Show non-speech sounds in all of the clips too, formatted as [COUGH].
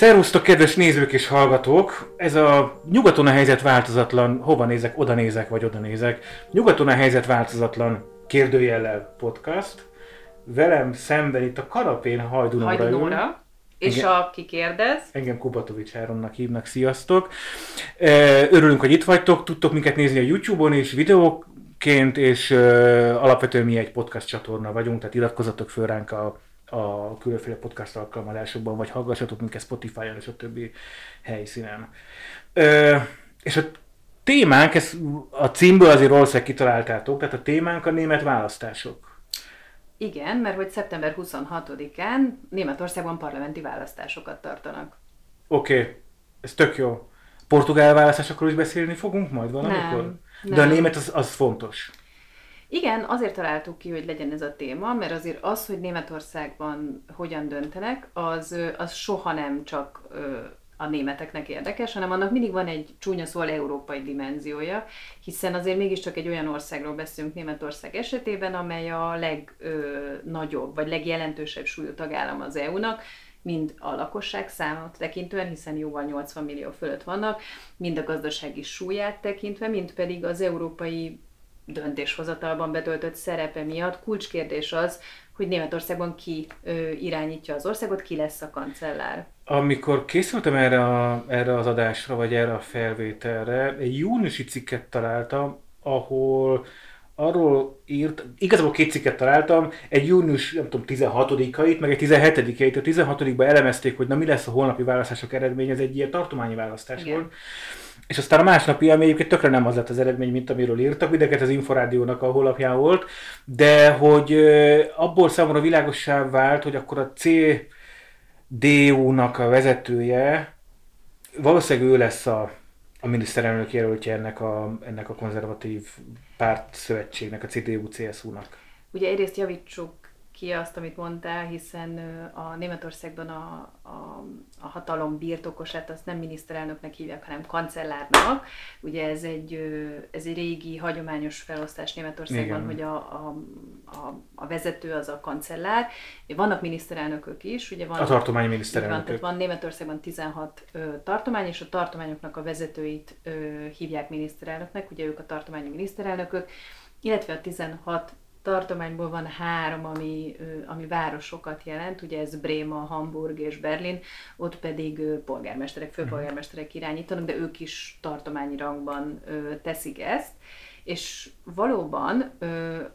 Szervusztok, kedves nézők és hallgatók! Ez a nyugaton a helyzet változatlan, hova nézek, oda nézek, vagy oda nézek. Nyugaton a helyzet változatlan kérdőjellel podcast. Velem szemben itt a kanapén Hajdunóra, Hajdunóra. És Igen. aki kérdez, Engem Kubatovics Áronnak hívnak, sziasztok! Örülünk, hogy itt vagytok, tudtok minket nézni a Youtube-on és videóként, és alapvetően mi egy podcast csatorna vagyunk, tehát iratkozzatok föl ránk a, a különféle podcast alkalmazásokban, vagy hallgassatok minket Spotify-on és a többi helyszínen. És a témánk, ez a címből azért valószínűleg kitaláltátok, tehát a témánk a német választások. igen, mert hogy szeptember 26-án Németországban parlamenti választásokat tartanak. Oké, okay. ez tök jó. Portugál választásokról is beszélni fogunk majd valamikor? Nem, De a nem. német az, az fontos. Igen, azért találtuk ki, hogy legyen ez a téma, mert azért az, hogy Németországban hogyan döntenek, az, az soha nem csak a németeknek érdekes, hanem annak mindig van egy csúnya szóval európai dimenziója, hiszen azért mégiscsak egy olyan országról beszélünk Németország esetében, amely a legnagyobb, vagy legjelentősebb súlyú tagállam az EU-nak, mind a lakosság számot tekintően, hiszen jóval 80 millió fölött vannak, mind a gazdasági súlyát tekintve, mind pedig az európai döntéshozatalban betöltött szerepe miatt kulcskérdés az, hogy Németországban ki ö, irányítja az országot, ki lesz a kancellár. Amikor készültem erre, a, erre az adásra, vagy erre a felvételre, egy júniusi cikket találtam, ahol arról írt, igazából két cikket találtam, egy június, nem tudom, 16-ait, meg egy 17-eit. A 16-ban elemezték, hogy na mi lesz a holnapi választások eredménye, ez egy ilyen tartományi választás Igen. volt. És aztán a másnapi, ami egyébként tökre nem az lett az eredmény, mint amiről írtak, mindeket az Inforádiónak a honlapján volt, de hogy abból számomra világossá vált, hogy akkor a CDU-nak a vezetője, valószínűleg ő lesz a, a miniszterelnök jelöltje ennek a, ennek a konzervatív párt szövetségnek, a CDU-CSU-nak. Ugye egyrészt javítsuk ki azt, amit mondtál, hiszen a Németországban a, a, a hatalom birtokosát azt nem miniszterelnöknek hívják, hanem kancellárnak. Ugye ez egy, ez egy régi, hagyományos felosztás Németországban, Igen. hogy a, a, a, a vezető az a kancellár. Vannak miniszterelnökök is, ugye van A tartományi Így van, tehát van Németországban 16 ö, tartomány, és a tartományoknak a vezetőit ö, hívják miniszterelnöknek, ugye ők a tartományi miniszterelnökök, illetve a 16 tartományból van három, ami, ami városokat jelent, ugye ez Bréma, Hamburg és Berlin, ott pedig polgármesterek, főpolgármesterek irányítanak, de ők is tartományi rangban teszik ezt, és valóban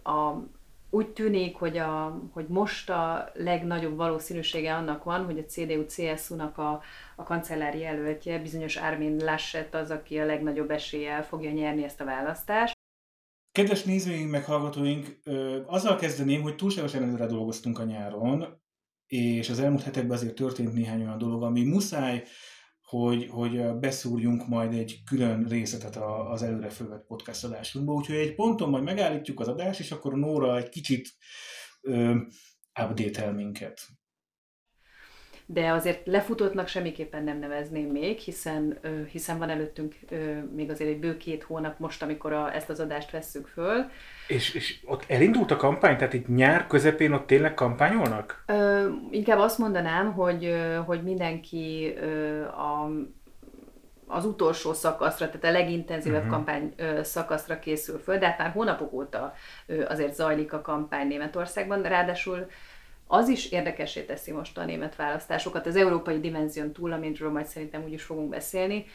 a, úgy tűnik, hogy, a, hogy most a legnagyobb valószínűsége annak van, hogy a CDU-CSU-nak a, a kancellári jelöltje, bizonyos Armin Laschet az, aki a legnagyobb eséllyel fogja nyerni ezt a választást. Kedves nézőink, meg hallgatóink, azzal kezdeném, hogy túlságosan előre dolgoztunk a nyáron, és az elmúlt hetekben azért történt néhány olyan dolog, ami muszáj, hogy, hogy beszúrjunk majd egy külön részletet az előre fölvett podcast adásunkba, úgyhogy egy ponton majd megállítjuk az adást, és akkor Nóra egy kicsit ö, update-el minket. De azért lefutottnak semmiképpen nem nevezném még, hiszen, hiszen van előttünk még azért egy bő két hónap most, amikor a, ezt az adást vesszük föl. És, és ott elindult a kampány, tehát itt nyár közepén ott tényleg kampányolnak? Ö, inkább azt mondanám, hogy, hogy mindenki a, az utolsó szakaszra, tehát a legintenzívebb uh-huh. kampány ö, szakaszra készül föl, de hát már hónapok óta ö, azért zajlik a kampány Németországban, ráadásul az is érdekesé teszi most a német választásokat, az európai dimenzión túl, amiről majd szerintem úgy is fogunk beszélni,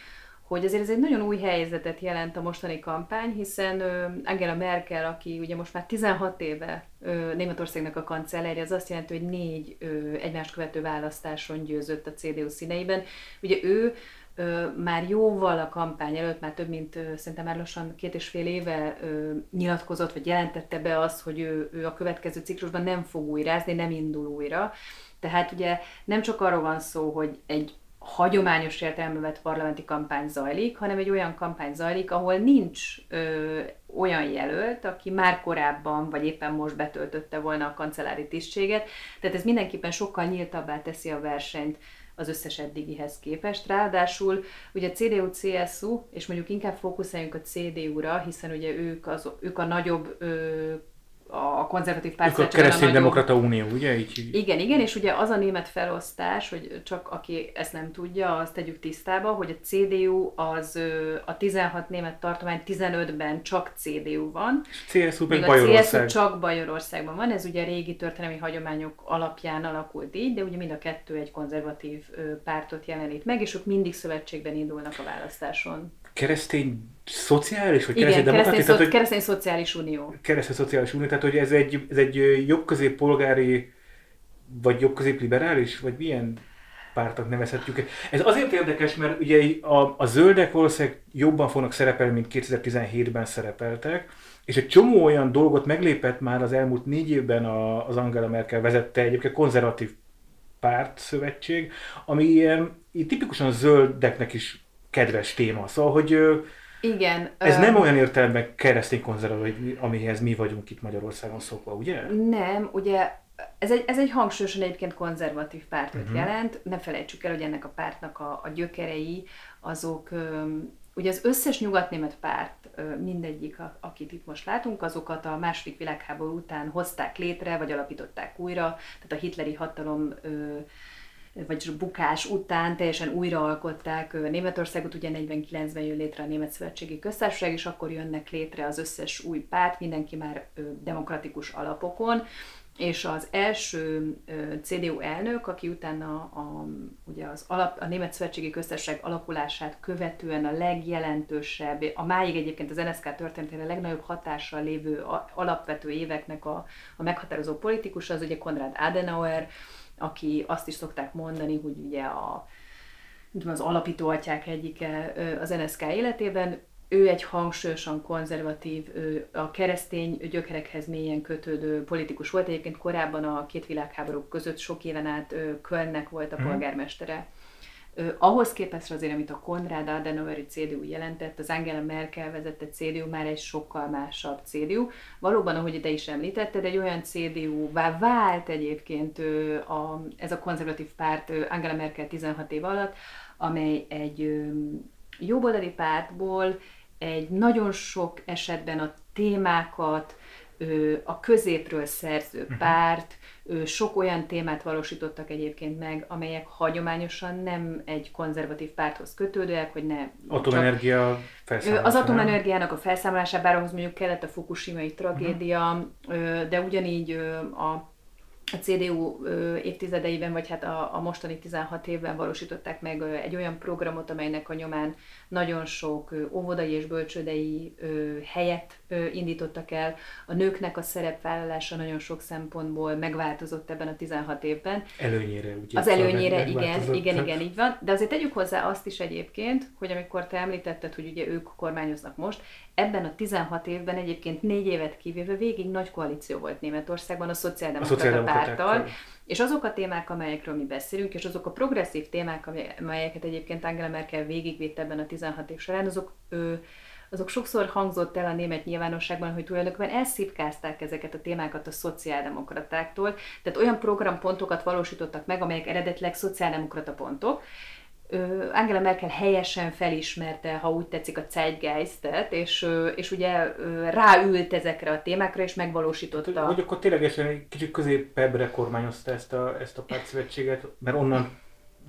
hogy azért ez egy nagyon új helyzetet jelent a mostani kampány, hiszen Angela Merkel, aki ugye most már 16 éve Németországnak a kancellárja, az azt jelenti, hogy négy egymást követő választáson győzött a CDU színeiben. Ugye ő már jóval a kampány előtt, már több mint szerintem már lassan két és fél éve nyilatkozott, vagy jelentette be azt, hogy ő, ő a következő ciklusban nem fog újrázni, nem indul újra. Tehát ugye nem csak arról van szó, hogy egy hagyományos értelembe vett parlamenti kampány zajlik, hanem egy olyan kampány zajlik, ahol nincs ö, olyan jelölt, aki már korábban, vagy éppen most betöltötte volna a kancellári tisztséget. Tehát ez mindenképpen sokkal nyíltabbá teszi a versenyt az összes eddigihez képest. Ráadásul ugye a CDU-CSU, és mondjuk inkább fókuszáljunk a CDU-ra, hiszen ugye ők, az, ők a nagyobb ö, a konzervatív párt a keresztény-demokrata unió, ugye? Így... Igen, igen, és ugye az a német felosztás, hogy csak aki ezt nem tudja, azt tegyük tisztába, hogy a CDU az a 16 német tartomány 15-ben csak CDU van. CSU meg Bajorország. A CSU csak Bajorországban van, ez ugye régi történelmi hagyományok alapján alakult így, de ugye mind a kettő egy konzervatív pártot jelenít meg, és ők mindig szövetségben indulnak a választáson keresztény szociális, vagy keresztény Igen, keresztény, szo- tehát, keresztény szociális unió. Keresztény szociális unió, tehát hogy ez egy, ez egy jobb polgári, vagy jobb liberális, vagy milyen pártnak nevezhetjük. Ez azért érdekes, mert ugye a, a zöldek valószínűleg jobban fognak szerepelni, mint 2017-ben szerepeltek, és egy csomó olyan dolgot meglépett már az elmúlt négy évben a, az Angela Merkel vezette egyébként konzervatív párt szövetség, ami ilyen, tipikusan a zöldeknek is kedves téma. Szóval, hogy igen. Ez nem olyan értelemben keresztény konzervatív, amihez mi vagyunk itt Magyarországon szokva, ugye? Nem, ugye ez egy, ez egy hangsúlyosan egyébként konzervatív pártot uh-huh. jelent. Ne felejtsük el, hogy ennek a pártnak a, a gyökerei, azok, ugye az összes nyugatnémet párt, mindegyik, akit itt most látunk, azokat a második világháború után hozták létre, vagy alapították újra, tehát a hitleri hatalom vagy bukás után teljesen újraalkották Németországot, ugye 49-ben jön létre a Német Szövetségi Köztársaság, és akkor jönnek létre az összes új párt, mindenki már demokratikus alapokon, és az első CDU elnök, aki utána a, ugye az alap, a Német Szövetségi Köztársaság alakulását követően a legjelentősebb, a máig egyébként az NSZK történetére legnagyobb hatással lévő alapvető éveknek a, a meghatározó politikus, az ugye Konrad Adenauer, aki azt is szokták mondani, hogy ugye a, az alapító atyák egyike az NSK életében, ő egy hangsúlyosan konzervatív, a keresztény gyökerekhez mélyen kötődő politikus volt. Egyébként korábban a két világháború között sok éven át Kölnnek volt a mhm. polgármestere. Ahhoz képest azért, amit a Konrad Adenaueri CDU jelentett, az Angela Merkel vezette CDU már egy sokkal másabb CDU. Valóban, ahogy te is említetted, egy olyan CDU-vá vált egyébként a, ez a konzervatív párt Angela Merkel 16 év alatt, amely egy jobboldali pártból egy nagyon sok esetben a témákat, a középről szerző mhm. párt, sok olyan témát valósítottak egyébként meg, amelyek hagyományosan nem egy konzervatív párthoz kötődőek, hogy ne... Atomenergia felszámolása. Az atomenergiának a felszámolására, ahhoz mondjuk kellett a fukushimai tragédia, uh-huh. de ugyanígy a a CDU évtizedeiben, vagy hát a, a mostani 16 évben valósították meg egy olyan programot, amelynek a nyomán nagyon sok óvodai és bölcsődei helyet indítottak el. A nőknek a szerepvállalása nagyon sok szempontból megváltozott ebben a 16 évben. Előnyére, ugye? Az előnyére, igen, igen, igen, így van. De azért tegyük hozzá azt is egyébként, hogy amikor te említetted, hogy ugye ők kormányoznak most, ebben a 16 évben egyébként négy évet kivéve végig nagy koalíció volt Németországban a szociáldemokrata párttal, és azok a témák, amelyekről mi beszélünk, és azok a progresszív témák, amelyeket egyébként Angela Merkel végigvitt ebben a 16 év során, azok, ő, azok sokszor hangzott el a német nyilvánosságban, hogy tulajdonképpen elszipkázták ezeket a témákat a szociáldemokratáktól, tehát olyan programpontokat valósítottak meg, amelyek eredetileg szociáldemokrata pontok, Angela Merkel helyesen felismerte, ha úgy tetszik, a Zeitgeistet, és, és ugye ráült ezekre a témákra, és megvalósította. Hogy akkor ténylegesen egy kicsit középebbre kormányozta ezt a, ezt a pártszövetséget, mert onnan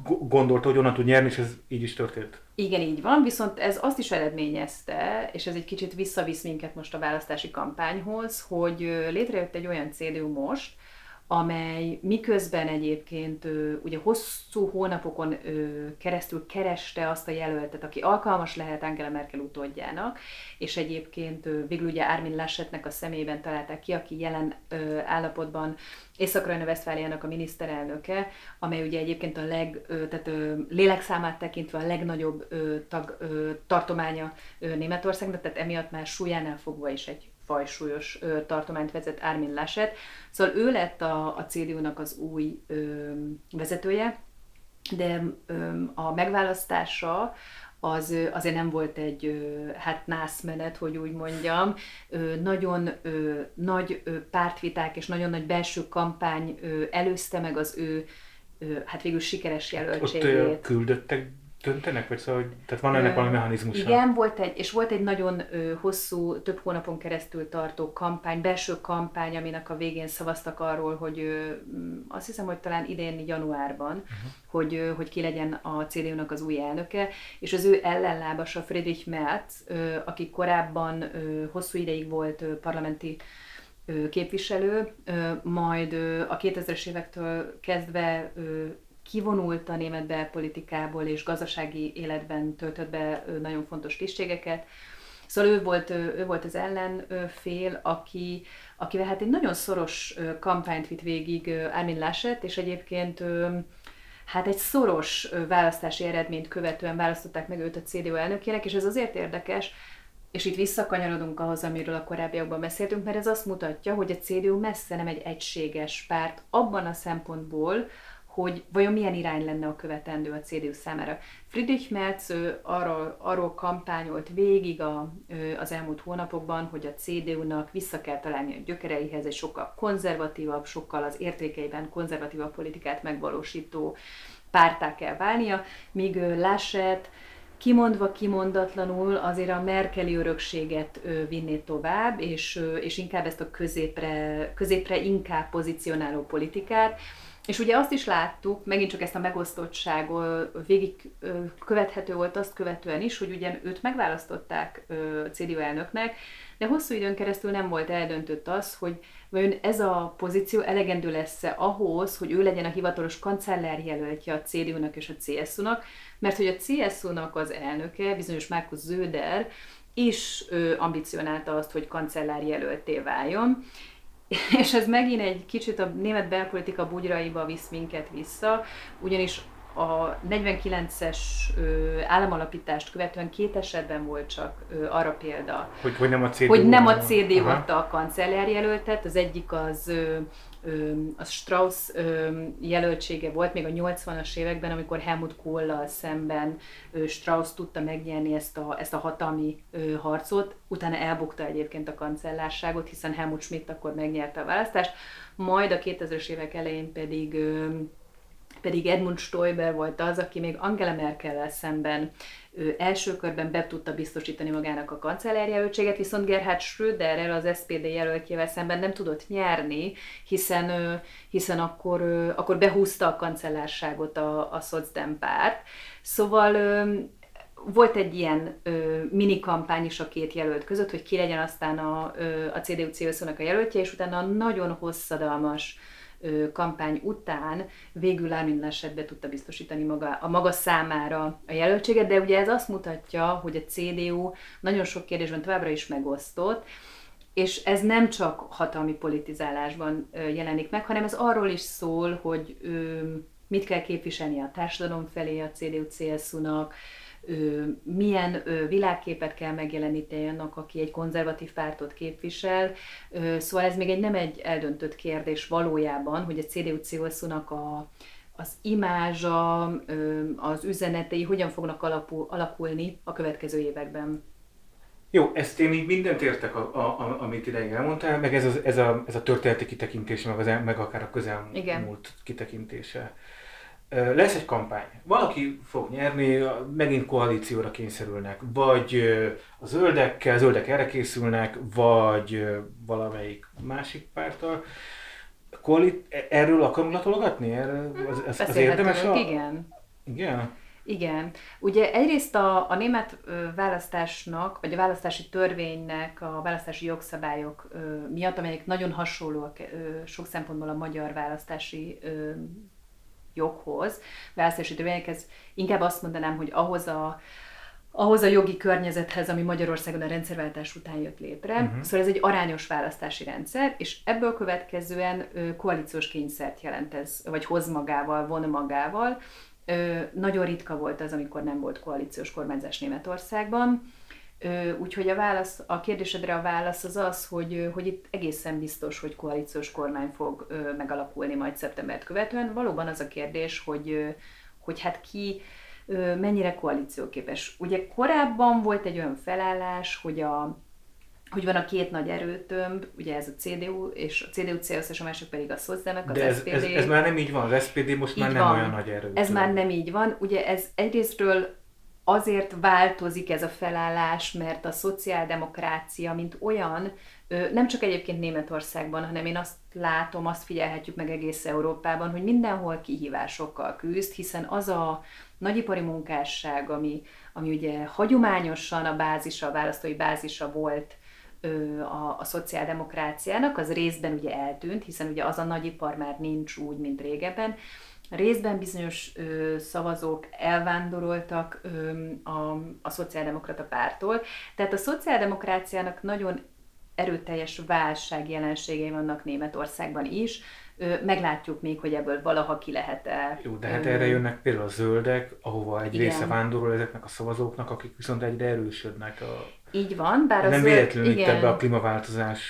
gondolta, hogy onnan tud nyerni, és ez így is történt. Igen, így van, viszont ez azt is eredményezte, és ez egy kicsit visszavisz minket most a választási kampányhoz, hogy létrejött egy olyan CDU most, amely miközben egyébként ugye hosszú hónapokon keresztül kereste azt a jelöltet, aki alkalmas lehet Angela Merkel utódjának, és egyébként végül ugye Armin Laschetnek a szemében találták ki, aki jelen állapotban Észak-Rajna Westfáliának a miniszterelnöke, amely ugye egyébként a leg, tehát lélekszámát tekintve a legnagyobb tag, tartománya Németországnak, tehát emiatt már súlyánál fogva is egy fajsúlyos ö, tartományt vezet Armin Laschet. Szóval ő lett a, a CDU-nak az új ö, vezetője, de ö, a megválasztása az azért nem volt egy hát nászmenet, hogy úgy mondjam. Nagyon nagy pártviták és nagyon nagy belső kampány előzte meg az ő hát végül sikeres jelöltségét. Ott küldöttek döntenek? Vagy szóval, hogy, tehát van ennek valami mechanizmus? Igen, volt egy, és volt egy nagyon ö, hosszú, több hónapon keresztül tartó kampány, belső kampány, aminek a végén szavaztak arról, hogy ö, azt hiszem, hogy talán idén januárban, uh-huh. hogy, ö, hogy ki legyen a CDU-nak az új elnöke, és az ő ellenlábasa Friedrich Merz, ö, aki korábban ö, hosszú ideig volt ö, parlamenti képviselő, majd a 2000-es évektől kezdve kivonult a német belpolitikából, és gazdasági életben töltött be nagyon fontos tisztségeket. Szóval ő volt, ő volt az ellenfél, aki, akivel hát egy nagyon szoros kampányt vitt végig Armin Laschet, és egyébként hát egy szoros választási eredményt követően választották meg őt a CDU elnökének, és ez azért érdekes, és itt visszakanyarodunk ahhoz, amiről a korábbiakban beszéltünk, mert ez azt mutatja, hogy a CDU messze nem egy egységes párt abban a szempontból, hogy vajon milyen irány lenne a követendő a CDU számára. Friedrich Merz arról, arról kampányolt végig a, az elmúlt hónapokban, hogy a CDU-nak vissza kell találni a gyökereihez, egy sokkal konzervatívabb, sokkal az értékeiben konzervatívabb politikát megvalósító pártá kell válnia, míg Laschet kimondva kimondatlanul azért a Merkeli örökséget vinné tovább, és, és inkább ezt a középre, középre inkább pozícionáló politikát, és ugye azt is láttuk, megint csak ezt a megosztottságot végig követhető volt azt követően is, hogy ugye őt megválasztották CDU elnöknek, de hosszú időn keresztül nem volt eldöntött az, hogy vajon ez a pozíció elegendő lesz-e ahhoz, hogy ő legyen a hivatalos kancellárjelöltje a CDU-nak és a CSU-nak, mert hogy a CSU-nak az elnöke, bizonyos Márkusz Zöder, is ambicionálta azt, hogy kancellárjelölté váljon, [LAUGHS] és ez megint egy kicsit a német belpolitika bugyraiba visz minket vissza, ugyanis a 49-es államalapítást követően két esetben volt csak ö, arra példa, hogy, hogy nem a CDU, hogy nem a CDU adta a kancellárjelöltet, az egyik az ö, az Strauss jelöltsége volt még a 80-as években, amikor Helmut Kohl-lal szemben Strauss tudta megnyerni ezt a, ezt a hatalmi harcot, utána elbukta egyébként a kancellárságot, hiszen Helmut Schmidt akkor megnyerte a választást, majd a 2000-es évek elején pedig pedig Edmund Stoiber volt az, aki még Angela Merkel-lel szemben ő első körben be tudta biztosítani magának a kancellárjelöltséget, viszont Gerhard Schröderrel, az SPD jelöltjével szemben nem tudott nyerni, hiszen, hiszen akkor, akkor behúzta a kancellárságot a, a Szocdem párt. Szóval volt egy ilyen ö, mini kampány is a két jelölt között, hogy ki legyen aztán a, ö, a CDU-CSU-nak a jelöltje, és utána nagyon hosszadalmas kampány után végül Armin esetben tudta biztosítani maga, a maga számára a jelöltséget, de ugye ez azt mutatja, hogy a CDU nagyon sok kérdésben továbbra is megosztott, és ez nem csak hatalmi politizálásban jelenik meg, hanem ez arról is szól, hogy mit kell képviselni a társadalom felé a CDU-CSU-nak, milyen világképet kell megjeleníteni annak, aki egy konzervatív pártot képvisel. Szóval ez még egy nem egy eldöntött kérdés valójában, hogy a CDU-CSU-nak a, az imázsa, az üzenetei hogyan fognak alapul, alakulni a következő években. Jó, ezt én így mindent értek, a, a, a, amit ideig elmondtál, meg ez, az, ez, a, ez a történeti kitekintése, meg, az, meg akár a közelmúlt Igen. kitekintése. Lesz egy kampány. Valaki fog nyerni, megint koalícióra kényszerülnek. Vagy a zöldekkel, zöldek erre készülnek, vagy valamelyik másik pártal. Koalit, erről akarunk latologatni? Erről, az, az, az érdemes? A... Igen. Igen? Igen. Ugye egyrészt a, a német választásnak, vagy a választási törvénynek, a választási jogszabályok miatt, amelyek nagyon hasonlóak sok szempontból a magyar választási joghoz, választási törvényekhez, inkább azt mondanám, hogy ahhoz a, ahhoz a jogi környezethez, ami Magyarországon a rendszerváltás után jött létre. Uh-huh. Szóval ez egy arányos választási rendszer, és ebből következően koalíciós kényszert jelent ez, vagy hoz magával, von magával. Nagyon ritka volt az, amikor nem volt koalíciós kormányzás Németországban. Úgyhogy a, válasz, a kérdésedre a válasz az az, hogy, hogy itt egészen biztos, hogy koalíciós kormány fog megalakulni majd szeptembert követően. Valóban az a kérdés, hogy, hogy hát ki mennyire koalícióképes. Ugye korábban volt egy olyan felállás, hogy a, hogy van a két nagy erőtömb, ugye ez a CDU, és a CDU, CSZ, és a másik pedig a szocdemek, az De ez, SPD. ez, ez, már nem így van, az SPD most már Így nem van. olyan nagy erő. Ez már nem így van. Ugye ez egyrésztről azért változik ez a felállás, mert a szociáldemokrácia, mint olyan, nem csak egyébként Németországban, hanem én azt látom, azt figyelhetjük meg egész Európában, hogy mindenhol kihívásokkal küzd, hiszen az a nagyipari munkásság, ami, ami ugye hagyományosan a bázisa, a választói bázisa volt a, a szociáldemokráciának, az részben ugye eltűnt, hiszen ugye az a nagyipar már nincs úgy, mint régebben, Részben bizonyos ö, szavazók elvándoroltak ö, a, a szociáldemokrata pártól, tehát a szociáldemokráciának nagyon erőteljes válság jelenségei vannak Németországban is. Meglátjuk még, hogy ebből valaha ki lehet-e. Jó, de hát erre jönnek például a zöldek, ahova egy Igen. része vándorol ezeknek a szavazóknak, akik viszont egyre erősödnek. A... Így van, bár a nem zöld- véletlenül itt igen. ebbe a klímaváltozás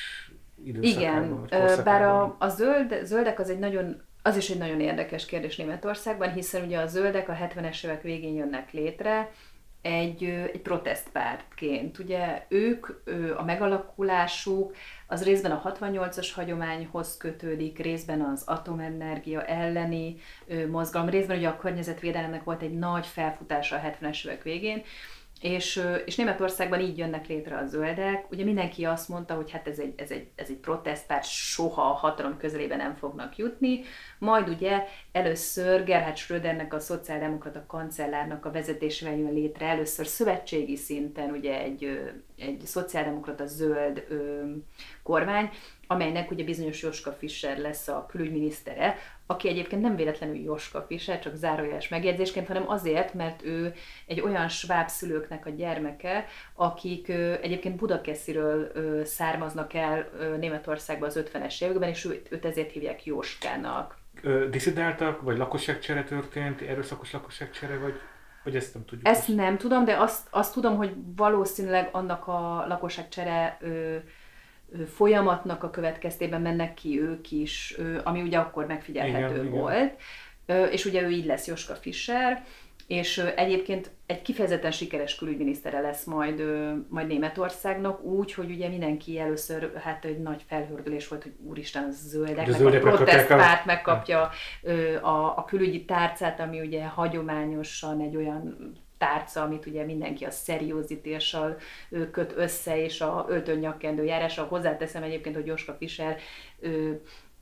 időszakában, Igen, bár a, a zöld, zöldek az egy nagyon, az is egy nagyon érdekes kérdés Németországban, hiszen ugye a zöldek a 70-es évek végén jönnek létre, egy, egy protestpártként. Ugye ők, a megalakulásuk az részben a 68-as hagyományhoz kötődik, részben az atomenergia elleni mozgalom, részben ugye a környezetvédelemnek volt egy nagy felfutása a 70-es évek végén, és, és Németországban így jönnek létre a zöldek. Ugye mindenki azt mondta, hogy hát ez egy, ez egy, ez egy protestpárt, soha a hatalom közelébe nem fognak jutni. Majd ugye először Gerhard Schrödernek, a szociáldemokrata kancellárnak a vezetésével jön létre először szövetségi szinten ugye egy, egy szociáldemokrata zöld ö, kormány, amelynek ugye bizonyos Joska Fischer lesz a külügyminisztere, aki egyébként nem véletlenül Joska Fischer, csak zárójeles megjegyzésként, hanem azért, mert ő egy olyan sváb szülőknek a gyermeke, akik egyébként Budakesziről származnak el Németországba az 50-es években, és őt, őt ezért hívják Jóskának. Ö, diszidáltak, vagy lakosságcsere történt, erőszakos lakosságcsere, vagy, vagy ezt nem tudjuk. Ezt most? nem tudom, de azt, azt tudom, hogy valószínűleg annak a lakosságcsere ö, folyamatnak a következtében mennek ki ők is, ami ugye akkor megfigyelhető Igen, igen. volt. Ö, és ugye ő így lesz Joska Fischer, és egyébként egy kifejezetten sikeres külügyminisztere lesz majd, majd Németországnak, úgy, hogy ugye mindenki először, hát egy nagy felhördülés volt, hogy úristen, zöldeknek, a zöldek a protestpárt megkapja a, a külügyi tárcát, ami ugye hagyományosan egy olyan tárca, amit ugye mindenki a seriózitással ö, köt össze, és a öltön nyakkendő járással. Hozzáteszem egyébként, hogy Joska Fischer ö,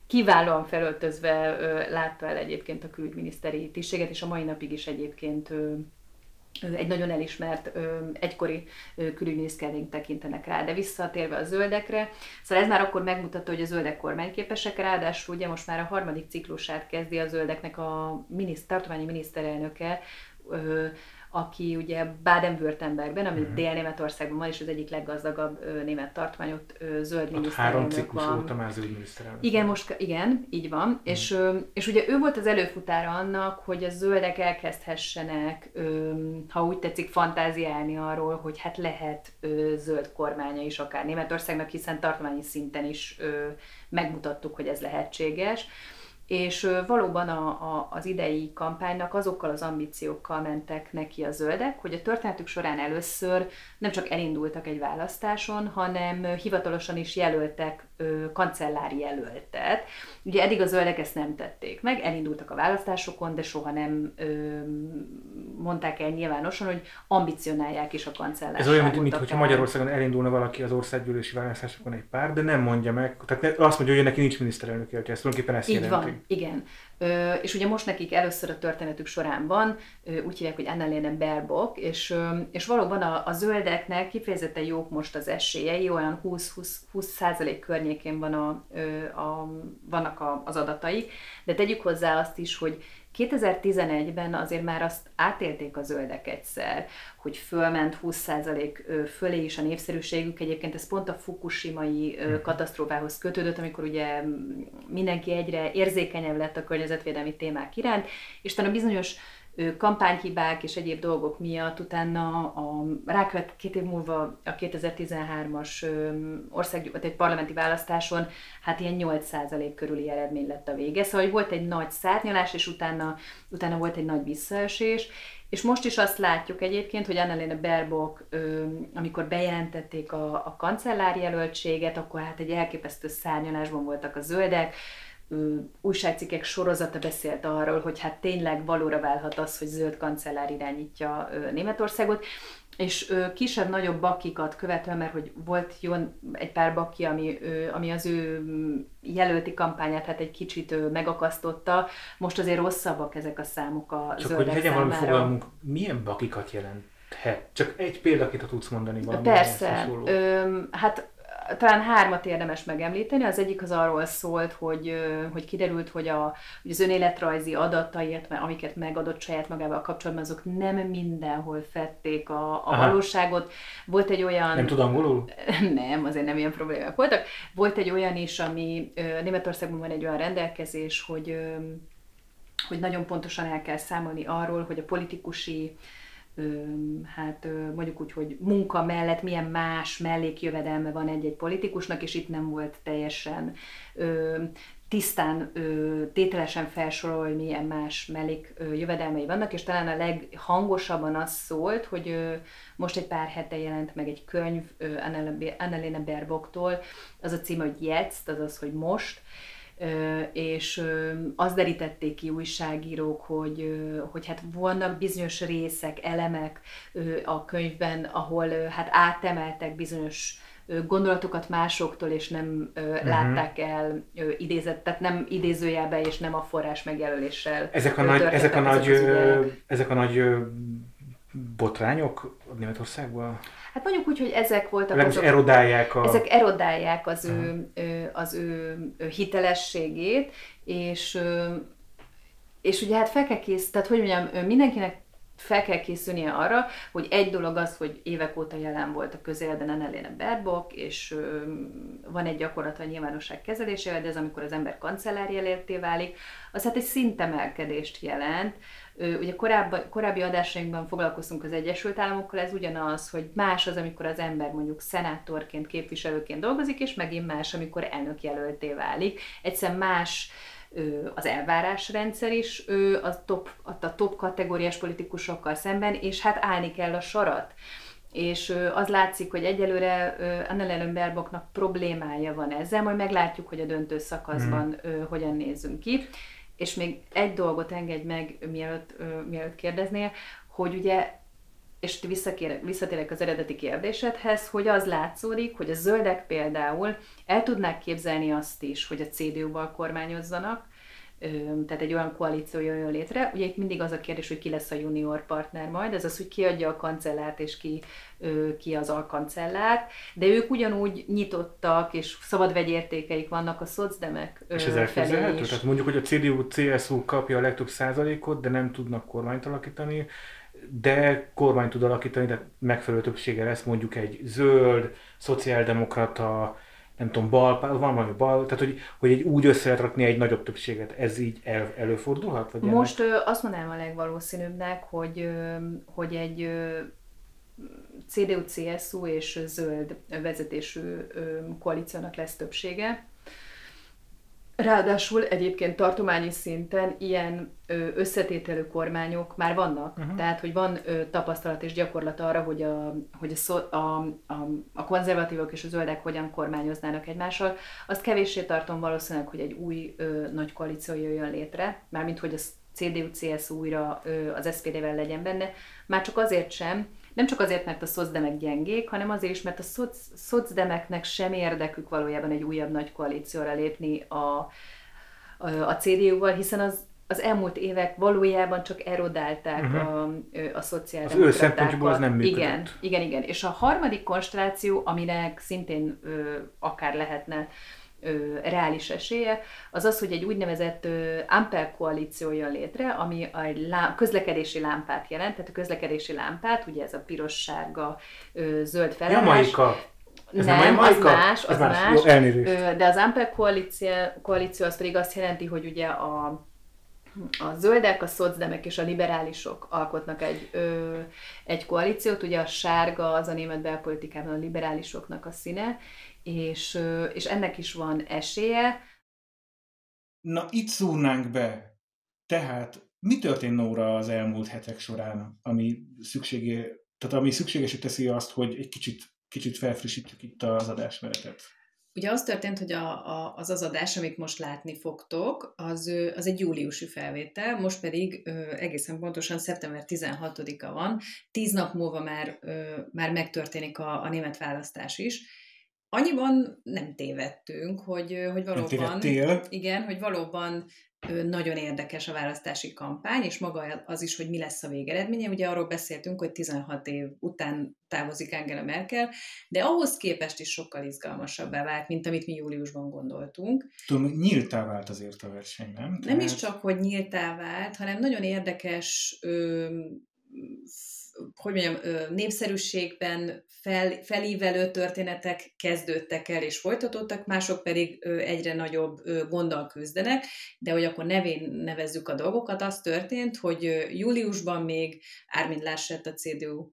kiválóan felöltözve ö, látta el egyébként a külügyminiszteri tisztséget, és a mai napig is egyébként ö, egy nagyon elismert ö, egykori ö, külügyminiszterként tekintenek rá, de visszatérve a zöldekre, szóval ez már akkor megmutatta, hogy a zöldek kormányképesek, ráadásul ugye most már a harmadik ciklusát kezdi a zöldeknek a miniszt, tartományi miniszterelnöke, ö, aki ugye Baden-Württembergben, ami Mhm. Dél-Németországban van, és az egyik leggazdagabb ö, német tartomány, ott ö, zöld Ott három ciklus van. óta már zöld miniszterelnök. Igen, most, igen, így van. És, ö, és ugye ő volt az előfutára annak, hogy a zöldek elkezdhessenek, ö, ha úgy tetszik, fantáziálni arról, hogy hát lehet ö, zöld kormánya is akár Németországnak, hiszen tartományi szinten is ö, megmutattuk, hogy ez lehetséges. És valóban a, a, az idei kampánynak azokkal az ambíciókkal mentek neki a zöldek, hogy a történetük során először nem csak elindultak egy választáson, hanem hivatalosan is jelöltek kancellári jelöltet. Ugye eddig a zöldek ezt nem tették meg, elindultak a választásokon, de soha nem ö, mondták el nyilvánosan, hogy ambicionálják is a kancellárságot. Ez olyan, mint, mint hogyha. Magyarországon elindulna valaki az országgyűlési választásokon egy pár, de nem mondja meg. Tehát ne, azt mondja, hogy neki nincs miniszterelnök jelöltje, ez tulajdonképpen ezt Így jelenti. van, igen. És ugye most nekik először a történetük során van, úgy hívják, hogy Annalena Baerbock, és, és valóban a, a zöldeknek kifejezetten jók most az esélyei, olyan 20-20 százalék környékén van a, a, vannak a, az adataik, de tegyük hozzá azt is, hogy 2011-ben azért már azt átélték a zöldek egyszer, hogy fölment 20% fölé is a népszerűségük. Egyébként ez pont a fukushimai ö, katasztrófához kötődött, amikor ugye mindenki egyre érzékenyebb lett a környezetvédelmi témák iránt, és talán bizonyos kampányhibák és egyéb dolgok miatt utána a rákövet két év múlva a 2013-as ország, egy parlamenti választáson hát ilyen 8% körüli eredmény lett a vége. Szóval hogy volt egy nagy szárnyalás, és utána, utána volt egy nagy visszaesés, és most is azt látjuk egyébként, hogy Annalena Baerbock, amikor bejelentették a, a kancellári jelöltséget, akkor hát egy elképesztő szárnyalásban voltak a zöldek, újságcikkek sorozata beszélt arról, hogy hát tényleg valóra válhat az, hogy zöld kancellár irányítja Németországot, és kisebb-nagyobb bakikat követve, mert hogy volt jó egy pár baki, ami, ami az ő jelölti kampányát hát egy kicsit megakasztotta, most azért rosszabbak ezek a számok a Csak hogy legyen valami fogalmunk, milyen bakikat jelent? Csak egy példakit, tudsz mondani valami. Persze. Ö, hát talán hármat érdemes megemlíteni. Az egyik az arról szólt, hogy, hogy kiderült, hogy, a, hogy az önéletrajzi adatai, amiket megadott saját magával kapcsolatban, azok nem mindenhol fették a, a valóságot. Volt egy olyan... Nem tud angolul? [LAUGHS] Nem, azért nem ilyen problémák voltak. Volt egy olyan is, ami Németországban van egy olyan rendelkezés, hogy hogy nagyon pontosan el kell számolni arról, hogy a politikusi hát mondjuk úgy, hogy munka mellett milyen más mellékjövedelme van egy-egy politikusnak, és itt nem volt teljesen tisztán, tételesen felsorolni, milyen más mellékjövedelmei vannak, és talán a leghangosabban az szólt, hogy most egy pár hete jelent meg egy könyv Annalena Baerbocktól, az a címe, hogy Jetzt, azaz, hogy most, és azt derítették ki újságírók, hogy, hogy hát vannak bizonyos részek, elemek a könyvben, ahol hát átemeltek bizonyos gondolatokat másoktól, és nem uh-huh. látták el idézett, tehát nem idézőjelbe, és nem a forrás megjelöléssel. Ezek a nagy, ezek a nagy, ezek a nagy botrányok Németországban? Hát mondjuk úgy, hogy ezek voltak Legalábbis azok, erodálják a... Ezek erodálják az ő, az ő hitelességét, és, és ugye hát fel kell kész, tehát hogy mondjam, mindenkinek fel kell készülnie arra, hogy egy dolog az, hogy évek óta jelen volt a közélben Annalena Baerbock, és ö, van egy gyakorlat a nyilvánosság kezelésével, de ez amikor az ember kancellár jelérté válik, az hát egy szintemelkedést jelent, Ugye korábbi, korábbi adásainkban foglalkoztunk az Egyesült Államokkal, ez ugyanaz, hogy más az, amikor az ember mondjuk szenátorként, képviselőként dolgozik, és megint más, amikor elnök jelölté válik. Egyszerűen más az elvárásrendszer is a top, a top kategóriás politikusokkal szemben, és hát állni kell a sarat. És az látszik, hogy egyelőre Annalena Baerbocknak problémája van ezzel, majd meglátjuk, hogy a döntő szakaszban mm. hogyan nézünk ki. És még egy dolgot engedj meg, mielőtt, mielőtt kérdeznél, hogy ugye és visszatérek az eredeti kérdésedhez, hogy az látszódik, hogy a zöldek például el tudnák képzelni azt is, hogy a CDU-val kormányozzanak, tehát egy olyan koalíció jön létre. Ugye itt mindig az a kérdés, hogy ki lesz a junior partner majd, ez az, hogy ki adja a kancellárt és ki, ki az alkancellár, de ők ugyanúgy nyitottak, és szabad vegyértékeik vannak a szocdemek És ez elképzelhető? Tehát mondjuk, hogy a CDU-CSU kapja a legtöbb százalékot, de nem tudnak kormányt alakítani, de kormány tud alakítani, de megfelelő többsége lesz mondjuk egy zöld, szociáldemokrata, nem tudom, bal, van valami bal, tehát hogy, hogy egy úgy össze lehet rakni egy nagyobb többséget, ez így el, előfordulhat? Vagy Most ö, azt mondanám a legvalószínűbbnek, hogy, hogy egy CDU-CSU és zöld vezetésű koalíciónak lesz többsége, Ráadásul egyébként tartományi szinten ilyen összetételű kormányok már vannak. Uh-huh. Tehát, hogy van tapasztalat és gyakorlat arra, hogy, a, hogy a, szó, a, a, a konzervatívok és a zöldek hogyan kormányoznának egymással. Azt kevéssé tartom valószínűleg, hogy egy új ö, nagy koalíció jöjjön létre, mármint hogy a CDU-CSU újra ö, az SPD-vel legyen benne. Már csak azért sem, nem csak azért, mert a szocdemek gyengék, hanem azért is, mert a szoc, szocdemeknek sem érdekük valójában egy újabb nagy koalícióra lépni a, a, CDU-val, hiszen az, az elmúlt évek valójában csak erodálták uh-huh. a, a szociáldemokratákat. Az ő szempontjukból az nem működött. Igen, igen, igen. És a harmadik konstelláció, aminek szintén ö, akár lehetne ö, reális esélye, az az, hogy egy úgynevezett ö, Ampel koalíció jön létre, ami a lá- közlekedési lámpát jelent, tehát a közlekedési lámpát, ugye ez a piros-sárga zöld felállás. Jamaika. Ez nem, nem az más, az más. más. Jó, de az Ampel koalíció, koalíció az pedig azt jelenti, hogy ugye a a zöldek, a szocdemek és a liberálisok alkotnak egy, ö, egy koalíciót. Ugye a sárga az a német belpolitikában a liberálisoknak a színe, és, és ennek is van esélye. Na, itt szúrnánk be. Tehát mi történt Nóra az elmúlt hetek során, ami, szükségé, tehát ami szükségesé teszi azt, hogy egy kicsit, kicsit felfrissítjük itt az adásmenetet? Ugye az történt, hogy a, a, az az adás, amit most látni fogtok, az, az egy júliusi felvétel, most pedig ö, egészen pontosan szeptember 16-a van, tíz nap múlva már, ö, már megtörténik a, a német választás is. Annyiban nem tévedtünk, hogy, hogy valóban... Igen, hogy valóban nagyon érdekes a választási kampány, és maga az is, hogy mi lesz a végeredménye. Ugye arról beszéltünk, hogy 16 év után távozik Angela Merkel, de ahhoz képest is sokkal izgalmasabbá vált, mint amit mi júliusban gondoltunk. Tudom, nyíltá vált azért a verseny, nem? Tehát... Nem is csak, hogy nyíltá vált, hanem nagyon érdekes ö, hogy mondjam, népszerűségben fel, felívelő történetek kezdődtek el és folytatódtak, mások pedig egyre nagyobb gonddal küzdenek, de hogy akkor nevén nevezzük a dolgokat, az történt, hogy júliusban még Armin Laschet, a CDU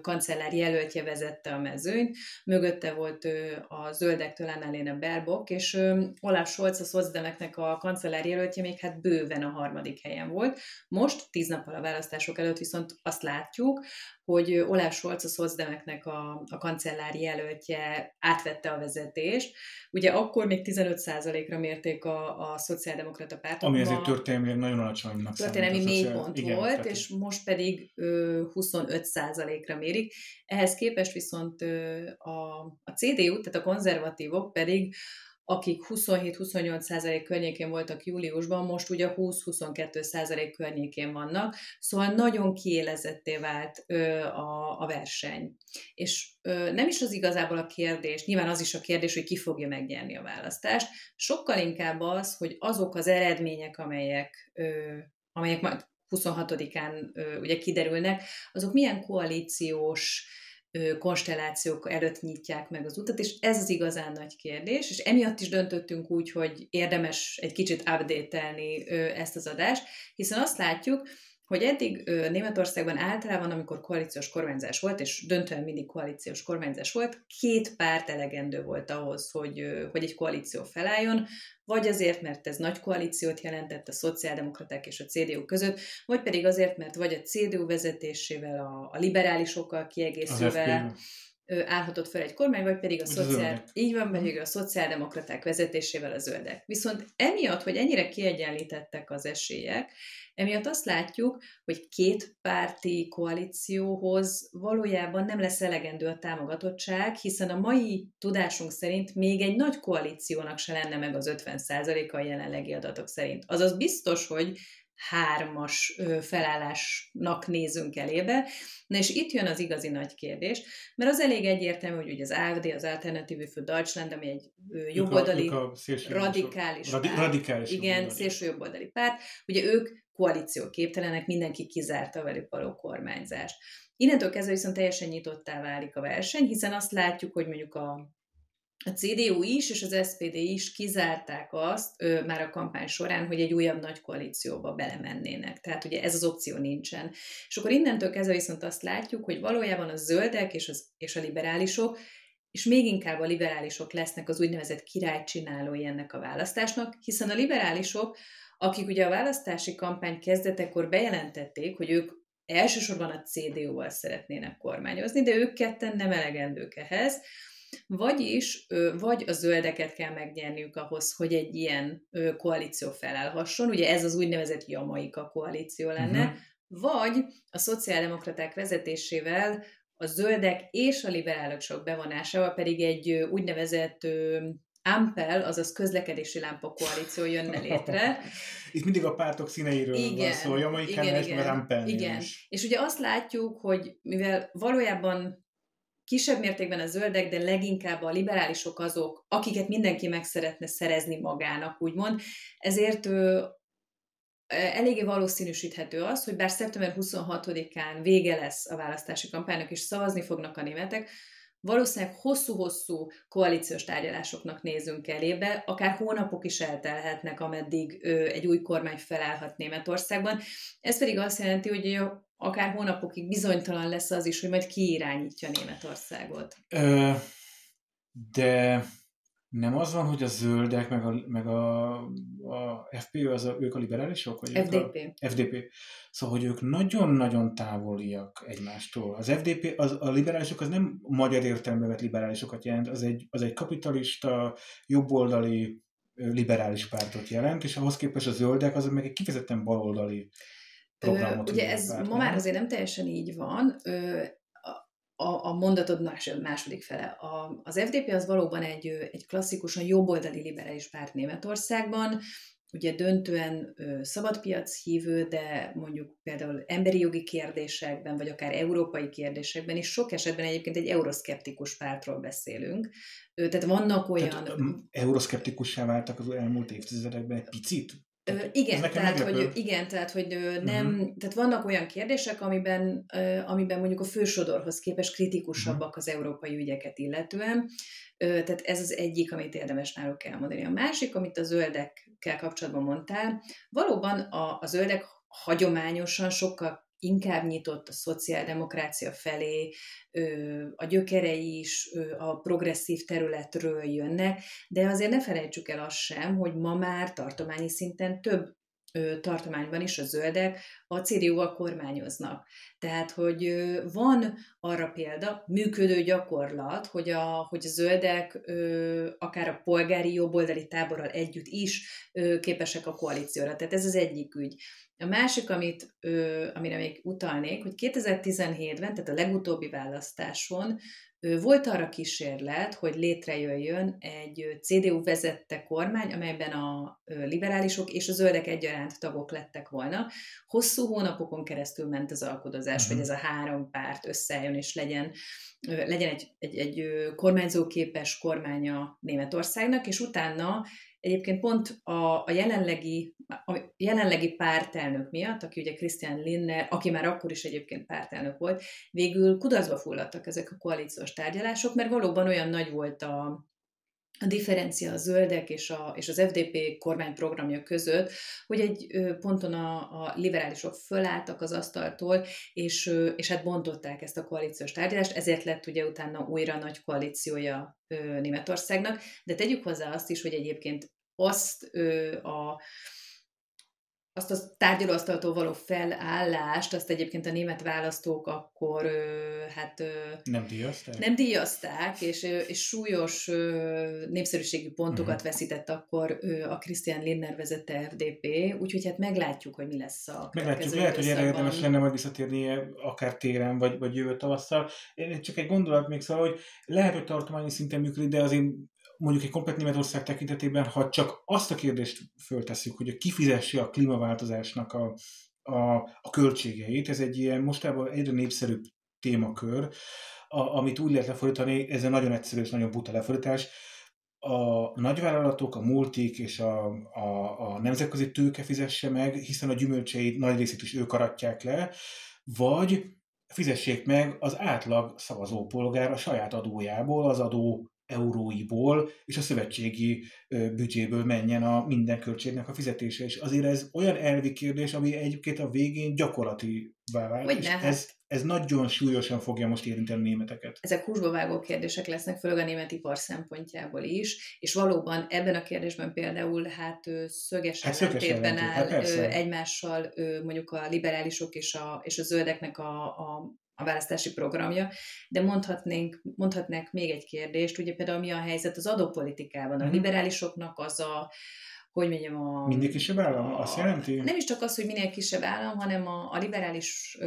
kancellár jelöltje vezette a mezőnyt, mögötte volt a zöldektől Annalena Baerbock, és Olaf Scholz, a szozdemeknek a kancellár jelöltje még hát bőven a harmadik helyen volt. Most, tíz nappal a választások előtt viszont azt látjuk, hogy Olaf Scholz, a szozdemeknek a, a kancellári jelöltje átvette a vezetést. Ugye akkor még 15%-ra mérték a, a szociáldemokrata pártot. Ami ezért történelmi nagyon alacsonynak Történelmi négy pont igen, volt, tehát... és most pedig ö, 25%-ra mérik. Ehhez képest viszont ö, a, a CDU, tehát a konzervatívok pedig akik 27-28% környékén voltak júliusban, most ugye 20-22% környékén vannak, szóval nagyon kiélezetté vált ö, a, a verseny. És ö, nem is az igazából a kérdés, nyilván az is a kérdés, hogy ki fogja megnyerni a választást, sokkal inkább az, hogy azok az eredmények, amelyek, ö, amelyek majd 26-án ö, ugye kiderülnek, azok milyen koalíciós konstellációk előtt nyitják meg az utat, és ez az igazán nagy kérdés, és emiatt is döntöttünk úgy, hogy érdemes egy kicsit update-elni ezt az adást, hiszen azt látjuk, hogy eddig Németországban általában, amikor koalíciós kormányzás volt, és döntően mindig koalíciós kormányzás volt, két párt elegendő volt ahhoz, hogy, hogy egy koalíció felálljon, vagy azért, mert ez nagy koalíciót jelentett a szociáldemokraták és a CDU között, vagy pedig azért, mert vagy a CDU vezetésével, a, a liberálisokkal kiegészülve állhatott fel egy kormány, vagy pedig a, szociál, így van, mhm. a szociáldemokraták vezetésével a zöldek. Viszont emiatt, hogy ennyire kiegyenlítettek az esélyek, emiatt azt látjuk, hogy két párti koalícióhoz valójában nem lesz elegendő a támogatottság, hiszen a mai tudásunk szerint még egy nagy koalíciónak se lenne meg az 50%-a a jelenlegi adatok szerint. Azaz biztos, hogy hármas felállásnak nézünk elébe. Na és itt jön az igazi nagy kérdés, mert az elég egyértelmű, hogy ugye az AfD, az Alternative für Deutschland, ami egy jobboldali, radikális, radi, radikális igen, szélső jobboldali párt, ugye ők koalíció képtelenek, mindenki kizárta velük való kormányzást. Innentől kezdve viszont teljesen nyitottá válik a verseny, hiszen azt látjuk, hogy mondjuk a a CDU is és az SPD is kizárták azt ö, már a kampány során, hogy egy újabb nagy koalícióba belemennének. Tehát ugye ez az opció nincsen. És akkor innentől kezdve viszont azt látjuk, hogy valójában a zöldek és, az, és a liberálisok és még inkább a liberálisok lesznek az úgynevezett királycsinálói ennek a választásnak, hiszen a liberálisok, akik ugye a választási kampány kezdetekor bejelentették, hogy ők elsősorban a CDU-val szeretnének kormányozni, de ők ketten nem elegendők ehhez, vagyis, vagy a zöldeket kell megnyerniük ahhoz, hogy egy ilyen koalíció felállhasson, ugye ez az úgynevezett jamaika koalíció lenne, uh-huh. vagy a szociáldemokraták vezetésével a zöldek és a liberálisok bevonásával pedig egy úgynevezett Ampel, azaz közlekedési lámpa koalíció jönne létre. [LAUGHS] Itt mindig a pártok színeiről igen, van szó, a jamaikán igen, igen, Ampel igen. Is. És ugye azt látjuk, hogy mivel valójában kisebb mértékben a zöldek, de leginkább a liberálisok azok, akiket mindenki meg szeretne szerezni magának, úgymond. Ezért ő, eléggé valószínűsíthető az, hogy bár szeptember 26-án vége lesz a választási kampánynak, és szavazni fognak a németek, valószínűleg hosszú-hosszú koalíciós tárgyalásoknak nézünk elébe, akár hónapok is eltelhetnek, ameddig egy új kormány felállhat Németországban. Ez pedig azt jelenti, hogy akár hónapokig bizonytalan lesz az is, hogy majd ki irányítja Németországot. Ö, de nem az van, hogy a zöldek, meg a, meg a, a FPÖ, az a, ők a liberálisok? Vagy FDP. A, FDP. Szóval, hogy ők nagyon-nagyon távoliak egymástól. Az FDP, az, a liberálisok az nem magyar értelemben vett liberálisokat jelent, az egy, az egy kapitalista, jobboldali liberális pártot jelent, és ahhoz képest a zöldek az meg egy kifejezetten baloldali programot. Ö, ugye ez ma már azért nem teljesen így van. Ö, a, a mondatod más, második fele. A, az FDP az valóban egy, egy klasszikusan jobboldali liberális párt Németországban, ugye döntően ö, szabadpiac hívő, de mondjuk például emberi jogi kérdésekben, vagy akár európai kérdésekben is sok esetben egyébként egy euroszkeptikus pártról beszélünk. Ö, tehát vannak olyan... Tehát, euroszkeptikussá váltak az elmúlt évtizedekben egy picit? Ö, igen, tehát, hogy, igen, tehát, hogy nem, uh-huh. tehát vannak olyan kérdések, amiben, amiben mondjuk a fősodorhoz képest kritikusabbak uh-huh. az európai ügyeket illetően. Tehát ez az egyik, amit érdemes náluk elmondani. A másik, amit a zöldekkel kapcsolatban mondtál, valóban a, a zöldek hagyományosan sokkal inkább nyitott a szociáldemokrácia felé, a gyökerei is a progresszív területről jönnek, de azért ne felejtsük el azt sem, hogy ma már tartományi szinten több tartományban is a zöldek a CDU-val kormányoznak. Tehát, hogy van arra példa, működő gyakorlat, hogy a, hogy a zöldek akár a polgári jobboldali táborral együtt is képesek a koalícióra. Tehát ez az egyik ügy. A másik, amit, amire még utalnék, hogy 2017-ben, tehát a legutóbbi választáson volt arra kísérlet, hogy létrejöjjön egy CDU vezette kormány, amelyben a liberálisok és a zöldek egyaránt tagok lettek volna. Hosszú hónapokon keresztül ment az alkudozás, uh-huh. hogy ez a három párt összejön és legyen, legyen egy, egy, egy kormányzóképes kormánya Németországnak, és utána Egyébként pont a, a, jelenlegi, a jelenlegi pártelnök miatt, aki ugye Christian Linner, aki már akkor is egyébként pártelnök volt, végül kudarcba fulladtak ezek a koalíciós tárgyalások, mert valóban olyan nagy volt a, a differencia a zöldek és, a, és az FDP kormányprogramja között, hogy egy ponton a, a liberálisok fölálltak az asztaltól, és, és hát bontották ezt a koalíciós tárgyalást, ezért lett ugye utána újra nagy koalíciója Németországnak, de tegyük hozzá azt is, hogy egyébként azt a azt a tárgyalóasztaltól való felállást, azt egyébként a német választók akkor hát nem díjazták, nem díjazták és, és súlyos népszerűségi pontokat uh-huh. veszített akkor a Christian Lindner vezette FDP, úgyhogy hát meglátjuk, hogy mi lesz a Meglátjuk, lehet, hogy erre érdemes lenne majd visszatérni akár téren, vagy, vagy jövő tavasszal. Én csak egy gondolat még szóval, hogy lehet, hogy tartományi szinten működik, de azért mondjuk egy komplet Németország tekintetében, ha csak azt a kérdést föltesszük, hogy a kifizesse a klímaváltozásnak a, a, a költségeit, ez egy ilyen mostában egyre népszerűbb témakör, a, amit úgy lehet lefordítani, ez egy nagyon egyszerű és nagyon buta lefordítás, a nagyvállalatok, a multik és a, a, a nemzetközi tőke fizesse meg, hiszen a gyümölcseit nagy részét is ők aratják le, vagy fizessék meg az átlag szavazópolgár a saját adójából, az adó euróiból és a szövetségi büdzséből menjen a minden költségnek a fizetése. És azért ez olyan elvi kérdés, ami egyébként a végén gyakorlati vált. És ez, ez nagyon súlyosan fogja most érinteni a németeket. Ezek húsba vágó kérdések lesznek, főleg a német ipar szempontjából is, és valóban ebben a kérdésben például hát szögesen hát ellentétben áll hát egymással mondjuk a liberálisok és a, és a zöldeknek a, a a választási programja, de mondhatnénk, mondhatnánk még egy kérdést, ugye például mi a helyzet az adópolitikában. A mhm. liberálisoknak az a, hogy mondjam, a... Mindig kisebb állam? Azt jelenti? Nem is csak az, hogy minél kisebb állam, hanem a, a liberális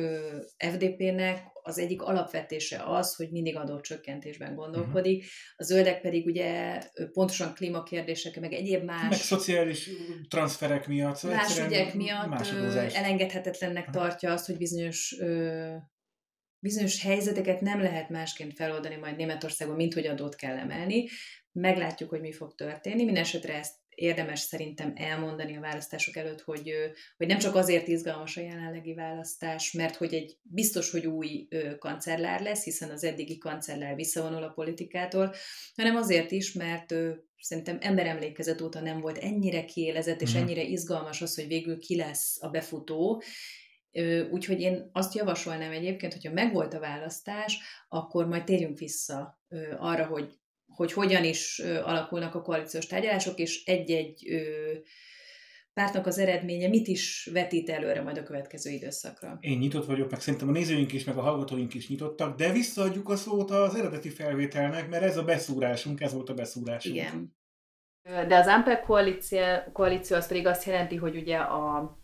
FDP-nek az egyik alapvetése az, hogy mindig adócsökkentésben gondolkodik. Uh-huh. A zöldek pedig ugye pontosan klímakérdések, meg egyéb más... Meg szociális transferek miatt. Más ügyek miatt elengedhetetlennek uh-huh. tartja azt, hogy bizonyos ö, bizonyos helyzeteket nem lehet másként feloldani majd Németországon, mint hogy adót kell emelni. Meglátjuk, hogy mi fog történni. Mindenesetre ezt érdemes szerintem elmondani a választások előtt, hogy, hogy nem csak azért izgalmas a jelenlegi választás, mert hogy egy biztos, hogy új kancellár lesz, hiszen az eddigi kancellár visszavonul a politikától, hanem azért is, mert szerintem emberemlékezet óta nem volt ennyire kiélezett és mhm. ennyire izgalmas az, hogy végül ki lesz a befutó, Úgyhogy én azt javasolnám egyébként, hogyha megvolt a választás, akkor majd térjünk vissza arra, hogy, hogy hogyan is alakulnak a koalíciós tárgyalások, és egy-egy pártnak az eredménye mit is vetít előre majd a következő időszakra. Én nyitott vagyok, meg szerintem a nézőink is, meg a hallgatóink is nyitottak, de visszaadjuk a szót az eredeti felvételnek, mert ez a beszúrásunk, ez volt a beszúrásunk. Igen. De az Ampel koalíció, koalíció az pedig azt jelenti, hogy ugye a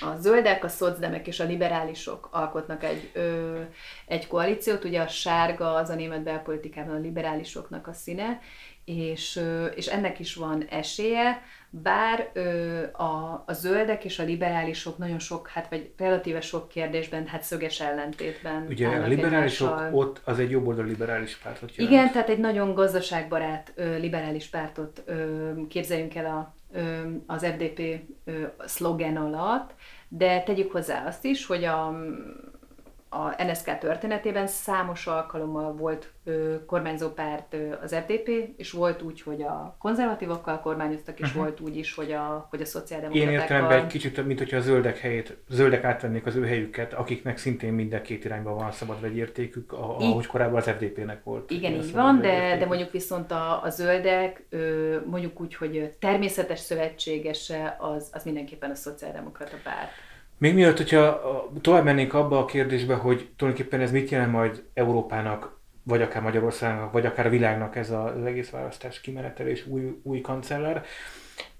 a zöldek, a szocdemek és a liberálisok alkotnak egy, ö, egy koalíciót, ugye a sárga az a német belpolitikában a liberálisoknak a színe, és, ö, és ennek is van esélye, bár ö, a, a zöldek és a liberálisok nagyon sok, hát vagy relatíve sok kérdésben, hát szöges ellentétben Ugye a liberálisok egymással. ott az egy jobboldali liberális pártot jelent. Igen, tehát egy nagyon gazdaságbarát ö, liberális pártot ö, képzeljünk el a az FDP szlogen alatt, de tegyük hozzá azt is, hogy a, a NSK történetében számos alkalommal volt ö, kormányzó párt ö, az FDP, és volt úgy, hogy a konzervatívokkal kormányoztak, és uh-huh. volt úgy is, hogy a, hogy a szociáldemokratákkal... Én értelemben egy kicsit, mint hogyha a zöldek helyét, zöldek átvennék az ő helyüket, akiknek szintén mind két irányban van szabad vegyértékük, ahogy korábban az FDP-nek volt. Igen, így van, de, de mondjuk viszont a, a zöldek, ö, mondjuk úgy, hogy természetes szövetségese, az, az mindenképpen a szociáldemokrata párt. Még mielőtt, hogyha tovább mennénk abba a kérdésbe, hogy tulajdonképpen ez mit jelent majd Európának, vagy akár Magyarországnak, vagy akár a világnak ez az egész választás kimenetelés, új, új kancellár.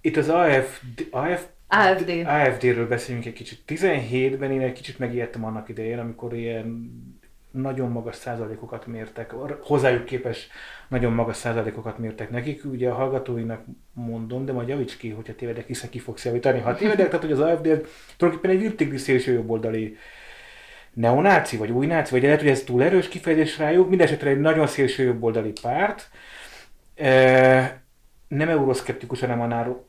Itt az AFD, AF, AFD. AFD-ről beszélünk egy kicsit. 17-ben én egy kicsit megijedtem annak idején, amikor ilyen nagyon magas százalékokat mértek, hozzájuk képes nagyon magas százalékokat mértek nekik. Ugye a hallgatóinak mondom, de majd javíts ki, hogyha tévedek, hiszen ki fogsz javítani, ha tévedek, tehát hogy az AFD tulajdonképpen egy virtigli szélső jobboldali neonáci, vagy új náci, vagy lehet, hogy ez túl erős kifejezés rájuk, mindesetre egy nagyon szélső jobboldali párt, e, nem euroszkeptikus, hanem annál,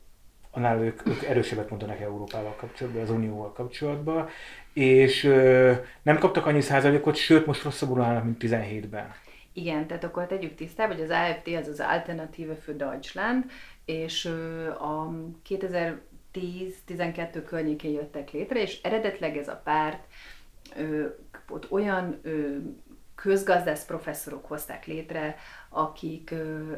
annál ők, ők erősebbet mondanak Európával kapcsolatban, az Unióval kapcsolatban, és e, nem kaptak annyi százalékot, sőt most rosszabbul állnak, mint 17-ben. Igen, tehát akkor tegyük tisztába, hogy az AFD az az Alternative für Deutschland, és a 2010-12 környékén jöttek létre, és eredetleg ez a párt ott olyan közgazdász professzorok hozták létre, akik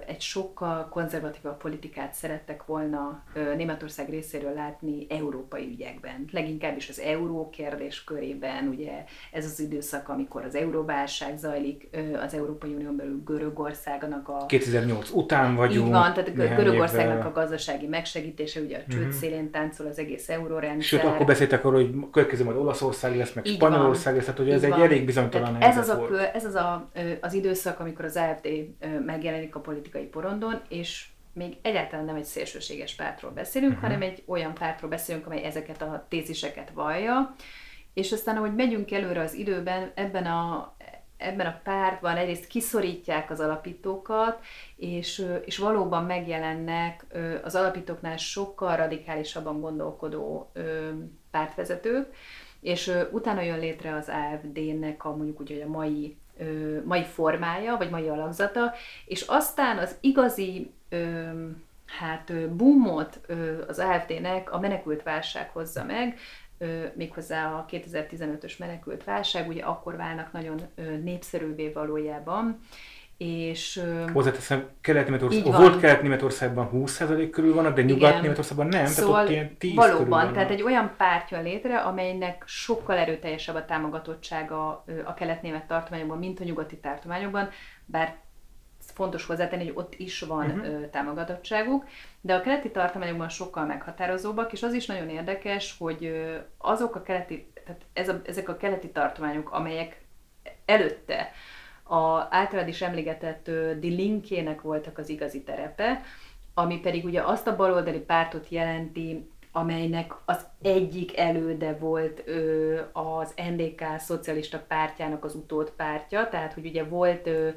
egy sokkal konzervatívabb politikát szerettek volna Németország részéről látni európai ügyekben. Leginkább is az euró kérdés körében, ugye ez az időszak, amikor az euróválság zajlik az Európai Unión belül Görögországnak a... 2008 után vagyunk. Így van, tehát Görögországnak évvel. a gazdasági megsegítése, ugye a csőd uh-huh. szélén táncol az egész eurórendszer. Sőt, akkor beszéltek arról, hogy következő majd Olaszország lesz, meg Spanyolország lesz, tehát hogy ez Így egy van. elég bizonytalan ez az, a, ez az a, az időszak, amikor az AFD megjelenik a politikai porondon, és még egyáltalán nem egy szélsőséges pártról beszélünk, uh-huh. hanem egy olyan pártról beszélünk, amely ezeket a téziseket vallja, és aztán, ahogy megyünk előre az időben, ebben a, ebben a pártban egyrészt kiszorítják az alapítókat, és, és valóban megjelennek az alapítóknál sokkal radikálisabban gondolkodó pártvezetők, és utána jön létre az AFD-nek a mondjuk úgy, hogy a mai ö, mai formája, vagy mai alakzata, és aztán az igazi hát boomot az AFD-nek a menekült válság hozza meg, méghozzá a 2015-ös menekült válság, ugye akkor válnak nagyon népszerűvé valójában, és... Hozzáteszem, Kelet-Németország, volt Kelet-Németországban 20% körül vannak, de Nyugat-Németországban nem, szóval tehát ott ilyen 10 Valóban, tehát egy olyan párt jön létre, amelynek sokkal erőteljesebb a támogatottsága a kelet-német tartományokban, mint a nyugati tartományokban, bár fontos hozzátenni, hogy ott is van uh-huh. támogatottságuk, de a keleti tartományokban sokkal meghatározóbbak, és az is nagyon érdekes, hogy azok a keleti, tehát ez a, ezek a keleti tartományok, amelyek előtte a általad is emlegetett Die Linkének voltak az igazi terepe, ami pedig ugye azt a baloldali pártot jelenti, amelynek az egyik előde volt ö, az NDK szocialista pártjának az utód pártja, tehát hogy ugye volt ö,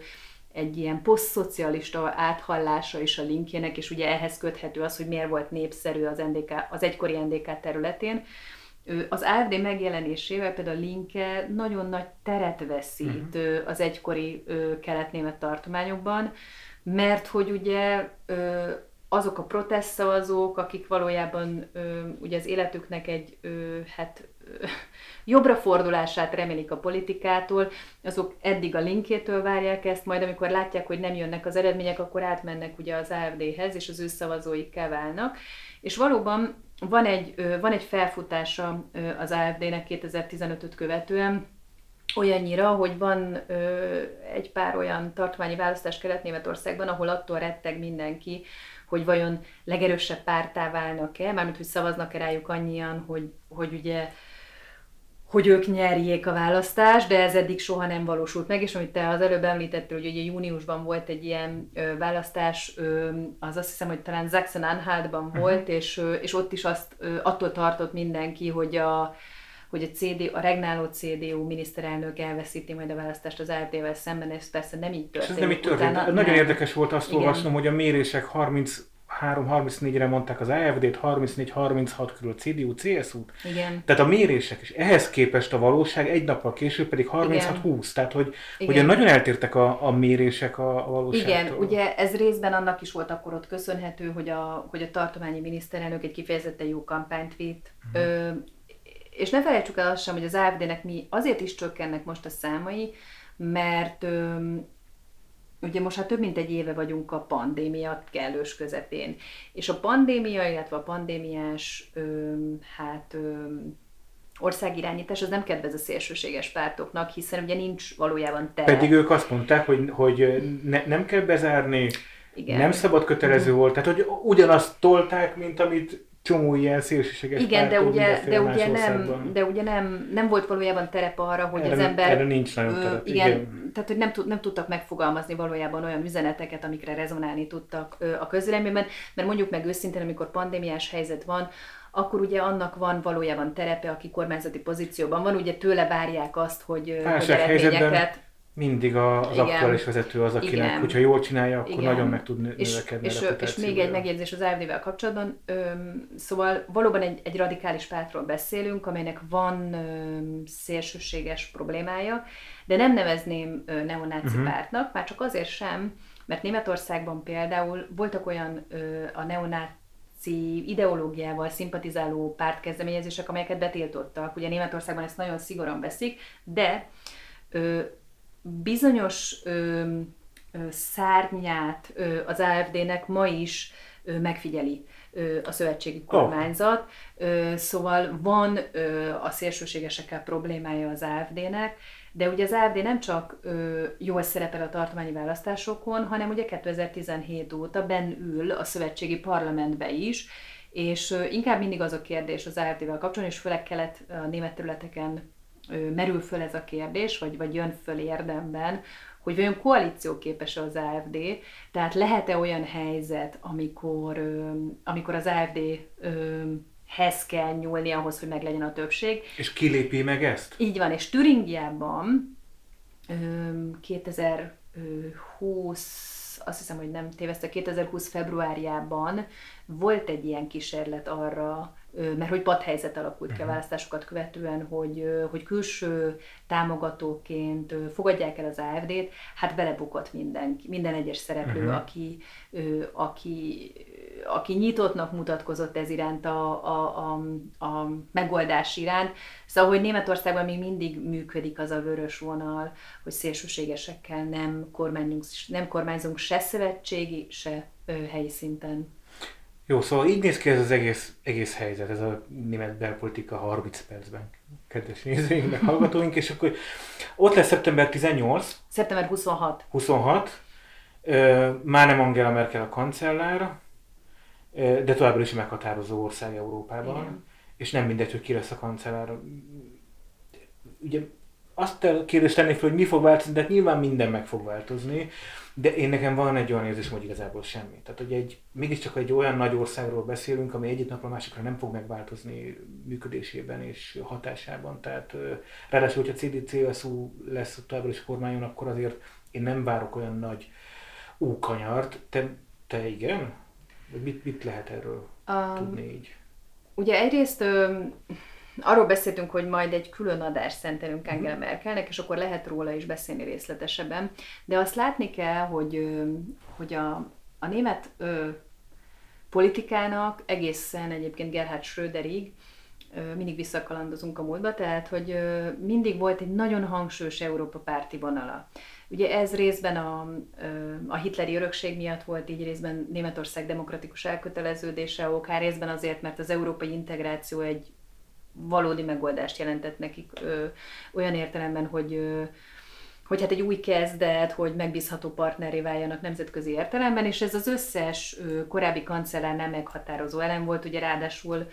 egy ilyen posztszocialista áthallása is a linkjének, és ugye ehhez köthető az, hogy miért volt népszerű az, NDK, az egykori NDK területén. Az AFD megjelenésével például a linke nagyon nagy teret veszít uh-huh. az egykori kelet-német tartományokban, mert hogy ugye azok a protestszavazók, akik valójában ugye az életüknek egy hát [LAUGHS] jobbra fordulását remélik a politikától, azok eddig a linkétől várják ezt, majd amikor látják, hogy nem jönnek az eredmények, akkor átmennek ugye az AFD-hez, és az ő szavazóikká válnak. És valóban van egy, van egy felfutása az AFD-nek 2015-öt követően, olyannyira, hogy van egy pár olyan tartományi választás Kelet-Németországban, ahol attól retteg mindenki, hogy vajon legerősebb pártá válnak-e, mármint hogy szavaznak-e rájuk annyian, hogy, hogy ugye hogy ők nyerjék a választást, de ez eddig soha nem valósult meg, és amit te az előbb említettél, hogy ugye júniusban volt egy ilyen ö, választás, ö, az azt hiszem, hogy talán Sachsen-Anhaltban uh-huh. volt, és, ö, és ott is azt ö, attól tartott mindenki, hogy a, hogy a, CD, a regnáló CDU miniszterelnök elveszíti majd a választást az AfD-vel szemben, ez persze nem így történt. ez nem így történt. Utána, Nagyon nem. érdekes volt azt Igen. olvasnom, hogy a mérések 30 3-34-re mondták az AFD-t, 34-36 körül a CDU, CSU. Igen. Tehát a mérések is ehhez képest a valóság egy nappal később pedig 36-20. Tehát, hogy Igen. ugye nagyon eltértek a, a mérések a, a valóságtól. Igen, ugye ez részben annak is volt akkor ott köszönhető, hogy a, hogy a tartományi miniszterelnök egy kifejezetten jó kampányt vitt. Uh-huh. Ö, és ne felejtsük el azt sem, hogy az AFD-nek mi azért is csökkennek most a számai, mert ö, ugye most már több mint egy éve vagyunk a pandémia kellős közepén. És a pandémia, illetve a pandémiás ö, hát ö, országirányítás az nem kedvez a szélsőséges pártoknak, hiszen ugye nincs valójában tere. Pedig ők azt mondták, hogy, hogy ne, nem kell bezárni, Igen. nem szabad kötelező volt, tehát hogy ugyanazt tolták, mint amit csomó ilyen szélsőséges Igen, de ugye, de ugye, nem, de ugye nem, nem volt valójában terep arra, hogy erre, az ember... Erre nincs nagyon terep, igen, igen. Tehát, hogy nem, tud, nem tudtak megfogalmazni valójában olyan üzeneteket, amikre rezonálni tudtak ö, a közvéleményben, mert mondjuk meg őszintén, amikor pandémiás helyzet van, akkor ugye annak van valójában terepe, aki kormányzati pozícióban van, ugye tőle várják azt, hogy, hogy eredményeket mindig a, az Igen. aktuális vezető az, akinek, Igen. hogyha jól csinálja, akkor Igen. nagyon meg tud növekedni és, és, és még egy megjegyzés az AFD-vel kapcsolatban. Öm, szóval valóban egy, egy radikális pártról beszélünk, amelynek van öm, szélsőséges problémája, de nem nevezném ö, neonáci uh-huh. pártnak, már csak azért sem, mert Németországban például voltak olyan ö, a neonáci ideológiával szimpatizáló pártkezdeményezések, amelyeket betiltottak. Ugye Németországban ezt nagyon szigorúan veszik, de ö, bizonyos ö, ö, szárnyát ö, az AFD-nek ma is ö, megfigyeli ö, a szövetségi kormányzat, ö, szóval van ö, a szélsőségesekkel problémája az AFD-nek, de ugye az AFD nem csak ö, jól szerepel a tartományi választásokon, hanem ugye 2017 óta benn ül a szövetségi parlamentbe is, és ö, inkább mindig az a kérdés az AFD-vel kapcsolatban, és főleg kelet a német területeken merül föl ez a kérdés, vagy, vagy jön föl érdemben, hogy vajon koalícióképes az AFD, tehát lehet-e olyan helyzet, amikor, amikor az AFD hez kell nyúlni ahhoz, hogy meglegyen a többség. És kilépi meg ezt? Így van, és Türingiában 2020, azt hiszem, hogy nem tévezte, 2020 februárjában volt egy ilyen kísérlet arra, mert hogy padhelyzet alakult ki a mhm. választásokat követően, hogy, hogy külső támogatóként fogadják el az AFD-t, hát belebukott minden, minden egyes szereplő, uh-huh. aki, aki, aki nyitottnak mutatkozott ez iránt a, a, a, a megoldás iránt. Szóval, hogy Németországban még mindig működik az a vörös vonal, hogy szélsőségesekkel nem kormányzunk, nem kormányzunk se szövetségi, se helyi szinten. Jó, szóval így néz ki ez az egész, egész helyzet, ez a német belpolitika 30 percben, kedves nézőink, meg hallgatóink, és akkor ott lesz szeptember 18. Szeptember 26. 26. Már nem Angela Merkel a kancellár, de továbbra is meghatározó ország Európában, Igen. és nem mindegy, hogy ki lesz a kancellár. Ugye azt a kérdést tennék fel, hogy mi fog változni, de hát nyilván minden meg fog változni. De én nekem van egy olyan érzés, hogy igazából semmi. Tehát, hogy egy, mégiscsak egy olyan nagy országról beszélünk, ami egyik napra másikra nem fog megváltozni működésében és hatásában. Tehát ráadásul, hogyha CDC-CSU lesz továbbra is kormányon, akkor azért én nem várok olyan nagy úkanyart. Te, te igen? Mit, mit lehet erről um, tudni így? Ugye egyrészt ö, arról beszéltünk, hogy majd egy külön adást szentelünk mhm. Angela Merkelnek, és akkor lehet róla is beszélni részletesebben. De azt látni kell, hogy, hogy a, a német ö, politikának egészen egyébként Gerhard Schröderig mindig visszakalandozunk a múltba, tehát hogy mindig volt egy nagyon hangsúlyos Európa párti vonala. Ugye ez részben a, a hitleri örökség miatt volt, így részben Németország demokratikus elköteleződése okán, részben azért, mert az európai integráció egy valódi megoldást jelentett nekik ö, olyan értelemben, hogy ö, hogy hát egy új kezdet, hogy megbízható partneré váljanak nemzetközi értelemben, és ez az összes korábbi kancellár nem meghatározó elem volt, ugye ráadásul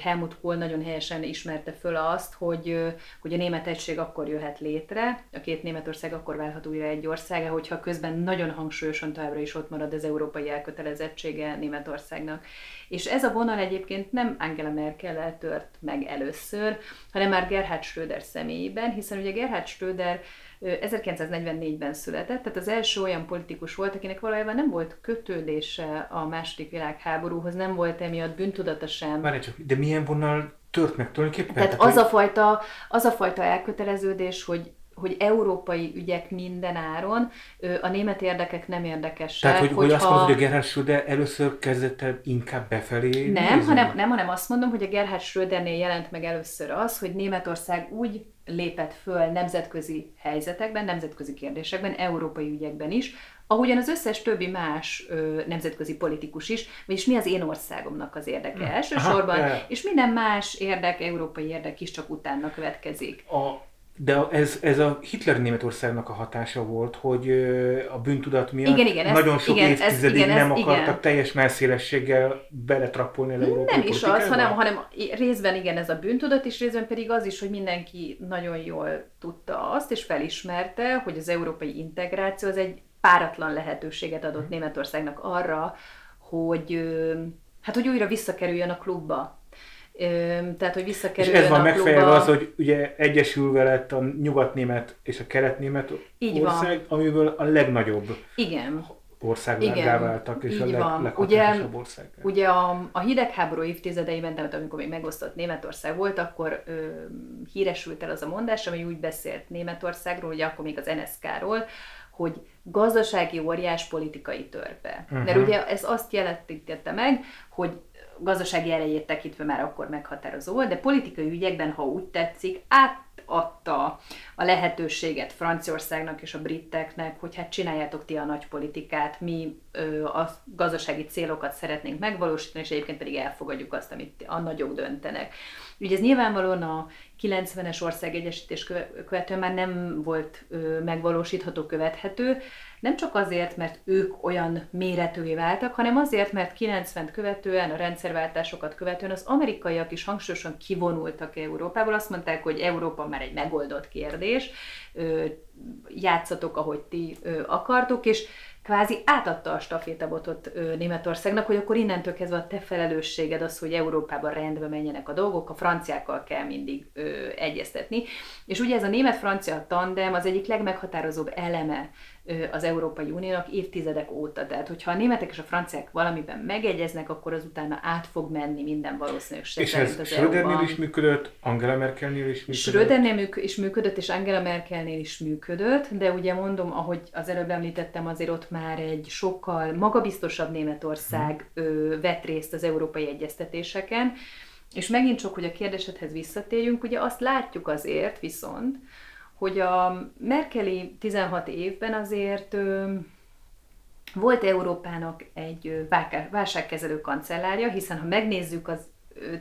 Helmut Kohl nagyon helyesen ismerte föl azt, hogy, hogy a német egység akkor jöhet létre, a két Németország akkor válhat újra egy országa, hogyha közben nagyon hangsúlyosan továbbra is ott marad az európai elkötelezettsége Németországnak. És ez a vonal egyébként nem Angela Merkel tört meg először, hanem már Gerhard Schröder személyében, hiszen ugye Gerhard Schröder 1944-ben született, tehát az első olyan politikus volt, akinek valójában nem volt kötődése a második világháborúhoz, nem volt emiatt bűntudata sem. Várj csak, de milyen vonal tört meg tulajdonképpen? Tehát, tehát az, hogy... a fajta, az a fajta elköteleződés, hogy hogy európai ügyek minden áron, a német érdekek nem érdekesek. Tehát, hogy, hogy azt mondod, hogy a Gerhard Schröder először kezdett el inkább befelé nem, hanem, nem, hanem azt mondom, hogy a Gerhard Schrödernél jelent meg először az, hogy Németország úgy lépett föl nemzetközi helyzetekben, nemzetközi kérdésekben, európai ügyekben is, ahogyan az összes többi más ö, nemzetközi politikus is, vagyis mi az én országomnak az érdeke hmm. elsősorban, Aha, és minden más érdek, európai érdek is csak utána következik. A de ez, ez a Hitler Németországnak a hatása volt, hogy a bűntudat miatt igen, igen, nagyon sok igen, évtizedig ez, igen, nem akartak igen. teljes melszélességgel beletrappolni az európai Nem is az, hanem, hanem részben igen ez a bűntudat, és részben pedig az is, hogy mindenki nagyon jól tudta azt, és felismerte, hogy az európai integráció az egy páratlan lehetőséget adott mhm. Németországnak arra, hogy hát hogy újra visszakerüljön a klubba tehát, hogy visszakerüljön És ez van megfejelve az, hogy ugye egyesülve lett a nyugatnémet és a keletnémet Így ország, van. amiből a legnagyobb Igen. országlággá váltak, és Így a leg, ugye, ország. Ugye a, a hidegháború évtizedeiben, tehát amikor még megosztott Németország volt, akkor ö, híresült el az a mondás, ami úgy beszélt Németországról, ugye akkor még az NSK-ról, hogy gazdasági óriás politikai törpe. Uh-huh. Mert ugye ez azt jelentette meg, hogy gazdasági erejét tekintve már akkor meghatározó volt, de politikai ügyekben, ha úgy tetszik, átadta a lehetőséget Franciaországnak és a briteknek, hogy hát csináljátok ti a nagy politikát, mi ö, a gazdasági célokat szeretnénk megvalósítani, és egyébként pedig elfogadjuk azt, amit a nagyok döntenek. Ugye ez nyilvánvalóan a 90-es ország egyesítés követően már nem volt ö, megvalósítható, követhető, nem csak azért, mert ők olyan méretűvé váltak, hanem azért, mert 90 követően, a rendszerváltásokat követően az amerikaiak is hangsúlyosan kivonultak Európából. Azt mondták, hogy Európa már egy megoldott kérdés, játszatok, ahogy ti akartok, és kvázi átadta a stafétabotot Németországnak, hogy akkor innentől kezdve a te felelősséged az, hogy Európában rendbe menjenek a dolgok, a franciákkal kell mindig ö, egyeztetni. És ugye ez a német-francia tandem az egyik legmeghatározóbb eleme az Európai Uniónak évtizedek óta. Tehát, hogyha a németek és a franciák valamiben megegyeznek, akkor az utána át fog menni minden valószínűség És ez Schrödernél is működött, Angela Merkelnél is működött? Schrödernél is működött, és Angela Merkelnél is működött, de ugye mondom, ahogy az előbb említettem, azért ott már egy sokkal magabiztosabb Németország hmm. vett részt az európai egyeztetéseken, és megint csak, hogy a kérdésedhez visszatérjünk, ugye azt látjuk azért viszont, hogy a Merkeli 16 évben azért volt Európának egy válságkezelő kancellárja, hiszen ha megnézzük az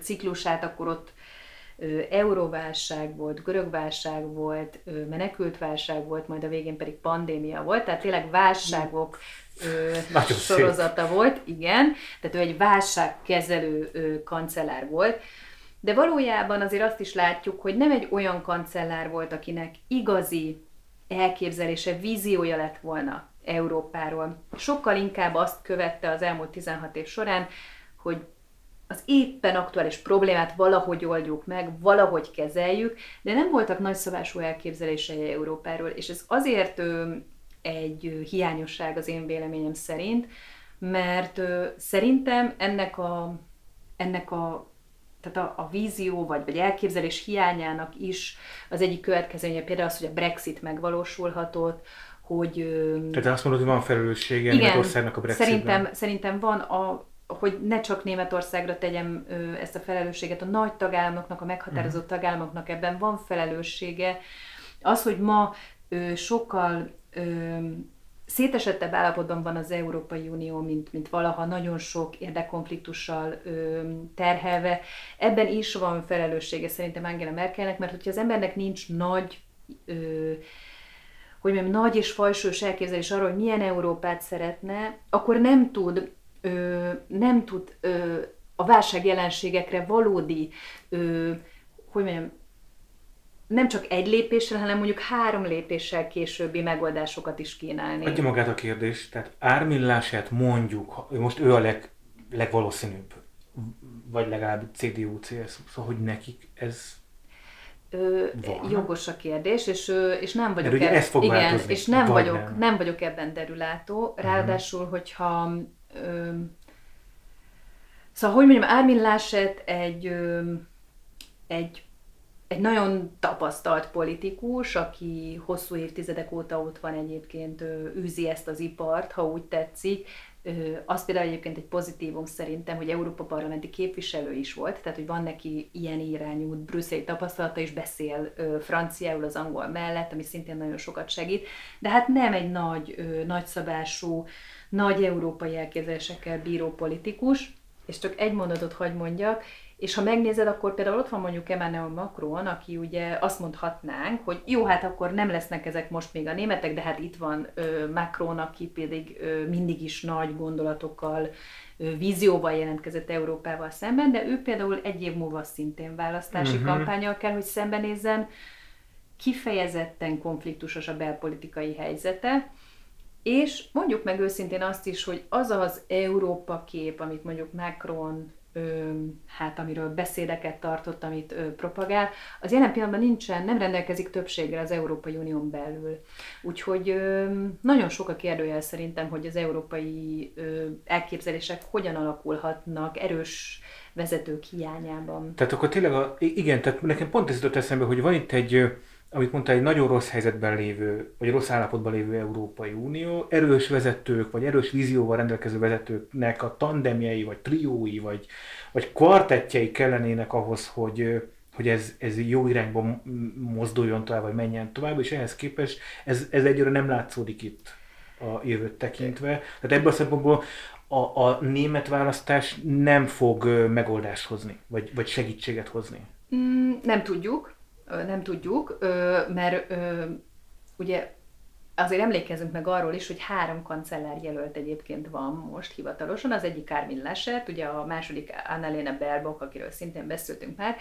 ciklusát, akkor ott euróválság volt, görögválság volt, menekültválság volt, majd a végén pedig pandémia volt, tehát tényleg válságok [LAUGHS] sorozata szép. volt, igen, tehát ő egy válságkezelő kancellár volt, de valójában azért azt is látjuk, hogy nem egy olyan kancellár volt, akinek igazi elképzelése, víziója lett volna Európáról. Sokkal inkább azt követte az elmúlt 16 év során, hogy az éppen aktuális problémát valahogy oldjuk meg, valahogy kezeljük, de nem voltak nagyszabású elképzelései Európáról, és ez azért egy hiányosság az én véleményem szerint, mert szerintem ennek a, ennek a tehát a, a vízió vagy, vagy elképzelés hiányának is az egyik következménye például az, hogy a Brexit megvalósulhatott, hogy... Tehát azt mondod, hogy van felelőssége Németországnak a Brexitben? Szerintem, szerintem van, a, hogy ne csak Németországra tegyem ö, ezt a felelősséget, a nagy tagállamoknak, a meghatározott uh-huh. tagállamoknak ebben van felelőssége. Az, hogy ma ö, sokkal ö, szétesettebb állapotban van az Európai Unió, mint, mint valaha, nagyon sok érdekkonfliktussal ö, terhelve. Ebben is van felelőssége szerintem Angela Merkelnek, mert hogyha az embernek nincs nagy ö, hogy mondjam, nagy és fajsős elképzelés arról, hogy milyen Európát szeretne, akkor nem tud, ö, nem tud ö, a válság jelenségekre valódi, ö, hogy mondjam, nem csak egy lépéssel, hanem mondjuk három lépéssel későbbi megoldásokat is kínálni. Adja magát a kérdés, tehát ármillását mondjuk, most ő a leg, legvalószínűbb, vagy legalább CDU-CS, szóval hogy nekik ez Ö, jogos a kérdés, és, és nem vagyok ebben, ez fog igen, és nem vagyok, nem. nem vagyok ebben derülátó. Mhm. Ráadásul, uh-huh. hogyha ö, szóval, hogy mondjam, Armin Laschet egy, ö, egy egy nagyon tapasztalt politikus, aki hosszú évtizedek óta ott van egyébként, űzi ezt az ipart, ha úgy tetszik. Az például egyébként egy pozitívum szerintem, hogy Európa parlamenti képviselő is volt, tehát hogy van neki ilyen irányú brüsszeli tapasztalata, és beszél franciául az angol mellett, ami szintén nagyon sokat segít, de hát nem egy nagy, nagyszabású, nagy európai elképzelésekkel bíró politikus, és csak egy mondatot hagy mondjak, és ha megnézed, akkor például ott van mondjuk Emmanuel Macron, aki ugye azt mondhatnánk, hogy jó, hát akkor nem lesznek ezek most még a németek, de hát itt van ö, Macron, aki pedig ö, mindig is nagy gondolatokkal, ö, vízióval jelentkezett Európával szemben, de ő például egy év múlva szintén választási uh-huh. kampányal kell, hogy szembenézzen, kifejezetten konfliktusos a belpolitikai helyzete, és mondjuk meg őszintén azt is, hogy az az Európa kép, amit mondjuk Macron hát amiről beszédeket tartott, amit propagál, az jelen pillanatban nincsen, nem rendelkezik többséggel az Európai Unión belül. Úgyhogy nagyon sok a kérdőjel szerintem, hogy az európai elképzelések hogyan alakulhatnak erős vezetők hiányában. Tehát akkor tényleg, a, igen, tehát nekem pont ez jutott eszembe, hogy van itt egy amit mondta, egy nagyon rossz helyzetben lévő, vagy rossz állapotban lévő Európai Unió, erős vezetők, vagy erős vízióval rendelkező vezetőknek a tandemjei, vagy triói, vagy, vagy kvartettjei kellenének ahhoz, hogy, hogy ez, ez jó irányba mozduljon tovább, vagy menjen tovább, és ehhez képest ez, ez egyre nem látszódik itt a jövőt tekintve. Tehát ebből a szempontból a, a német választás nem fog megoldást hozni, vagy, vagy segítséget hozni. Mm, nem tudjuk nem tudjuk, mert ugye azért emlékezzünk meg arról is, hogy három kancellár jelölt egyébként van most hivatalosan. Az egyik Armin Laschet, ugye a második Annalena Baerbock, akiről szintén beszéltünk már,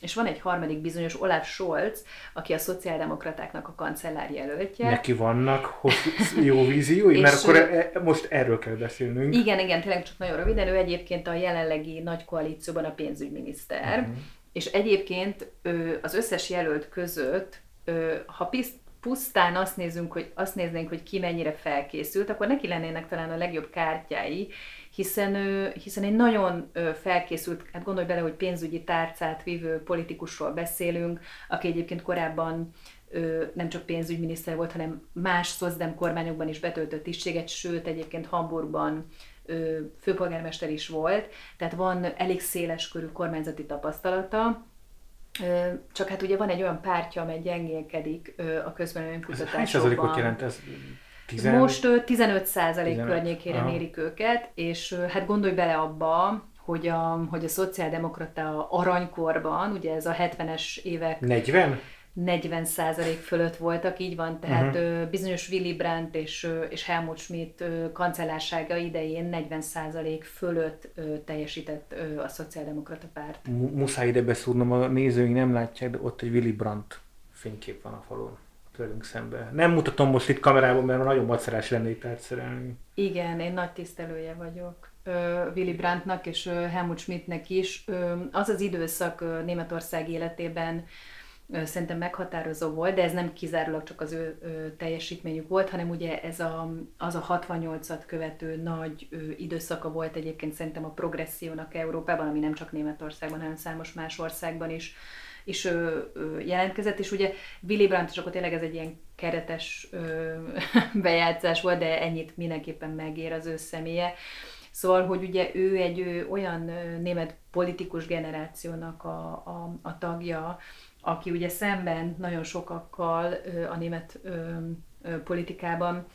és van egy harmadik bizonyos Olaf Scholz, aki a szociáldemokratáknak a kancellár jelöltje. Neki vannak hosszú, jó víziói, mert akkor e, e, most erről kell beszélnünk. Igen, igen, tényleg csak nagyon röviden. Ő egyébként a jelenlegi nagy koalícióban a pénzügyminiszter. Uh-huh és egyébként az összes jelölt között, ha pusztán azt, nézünk, hogy, azt néznénk, hogy ki mennyire felkészült, akkor neki lennének talán a legjobb kártyái, hiszen, hiszen egy nagyon felkészült, hát gondolj bele, hogy pénzügyi tárcát vívő politikusról beszélünk, aki egyébként korábban nem csak pénzügyminiszter volt, hanem más szozdem kormányokban is betöltött tisztséget, sőt egyébként Hamburgban főpolgármester is volt, tehát van elég széles körű kormányzati tapasztalata, csak hát ugye van egy olyan pártja, amely gyengélkedik a közvélemény kutatásokban. Hány százalékot jelent ez? 10... Most 15 százalék környékére Aha. mérik őket, és hát gondolj bele abba, hogy a, hogy a szociáldemokrata aranykorban, ugye ez a 70-es évek... 40? 40% fölött voltak, így van, tehát uh-huh. bizonyos Willy Brandt és, és Helmut Schmidt kancellársága idején 40% fölött teljesített a szociáldemokrata párt. Muszáj ide beszúrnom, a nézőink nem látják, de ott egy Willy Brandt fénykép van a falon tőlünk szembe. Nem mutatom most itt kamerában, mert nagyon macerás lenne itt átszerelni. Igen, én nagy tisztelője vagyok. Willy Brandtnak és Helmut Schmidtnek is. Az az időszak Németország életében, szerintem meghatározó volt, de ez nem kizárólag csak az ő, teljesítményük volt, hanem ugye ez a, az a 68-at követő nagy ő, időszaka volt egyébként szerintem a progressziónak Európában, ami nem csak Németországban, hanem számos más országban is is ö, ö, jelentkezett, és ugye Willy Brandt, és akkor tényleg ez egy ilyen keretes ö, [LAUGHS] bejátszás volt, de ennyit mindenképpen megér az ő személye. Szóval, hogy ugye ő egy ő, olyan német politikus generációnak a, a, a tagja, aki ugye szemben nagyon sokakkal a német politikában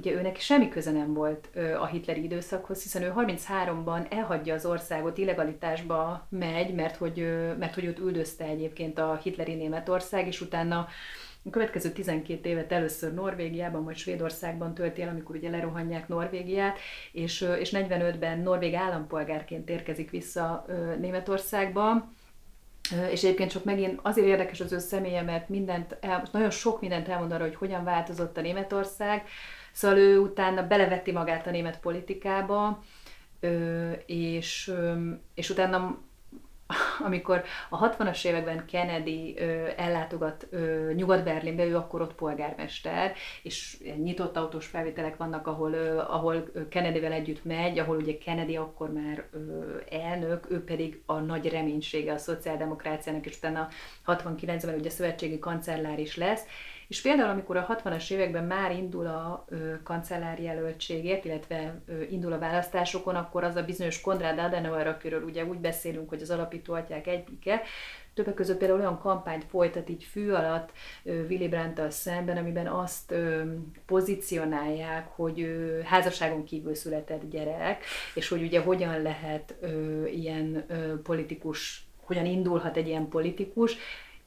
ugye őnek semmi köze nem volt a hitleri időszakhoz, hiszen ő 33-ban elhagyja az országot, illegalitásba megy, mert hogy, mert hogy őt üldözte egyébként a hitleri Németország, és utána a következő 12 évet először Norvégiában, majd Svédországban tölti el, amikor ugye lerohanják Norvégiát, és, és 45-ben norvég állampolgárként érkezik vissza Németországba, és egyébként csak megint azért érdekes az ő személye, mert mindent el, nagyon sok mindent elmond arra, hogy hogyan változott a Németország, Szóval ő utána belevetti magát a német politikába, és, és utána amikor a 60-as években Kennedy ö, ellátogat ö, Nyugat-Berlinbe, ő akkor ott polgármester, és nyitott autós felvételek vannak, ahol, ö, ahol Kennedyvel együtt megy, ahol ugye Kennedy akkor már ö, elnök, ő pedig a nagy reménysége a szociáldemokráciának, és utána 69-ben ugye szövetségi kancellár is lesz, és például, amikor a 60-as években már indul a kancellári jelöltségért, illetve ö, indul a választásokon, akkor az a bizonyos Konrad Adenauer, akiről ugye úgy beszélünk, hogy az alapító atyák egyike, többek között például olyan kampányt folytat így fű alatt Willy brandt szemben, amiben azt pozícionálják, hogy házasságon kívül született gyerek, és hogy ugye hogyan lehet ilyen politikus, hogyan indulhat egy ilyen politikus,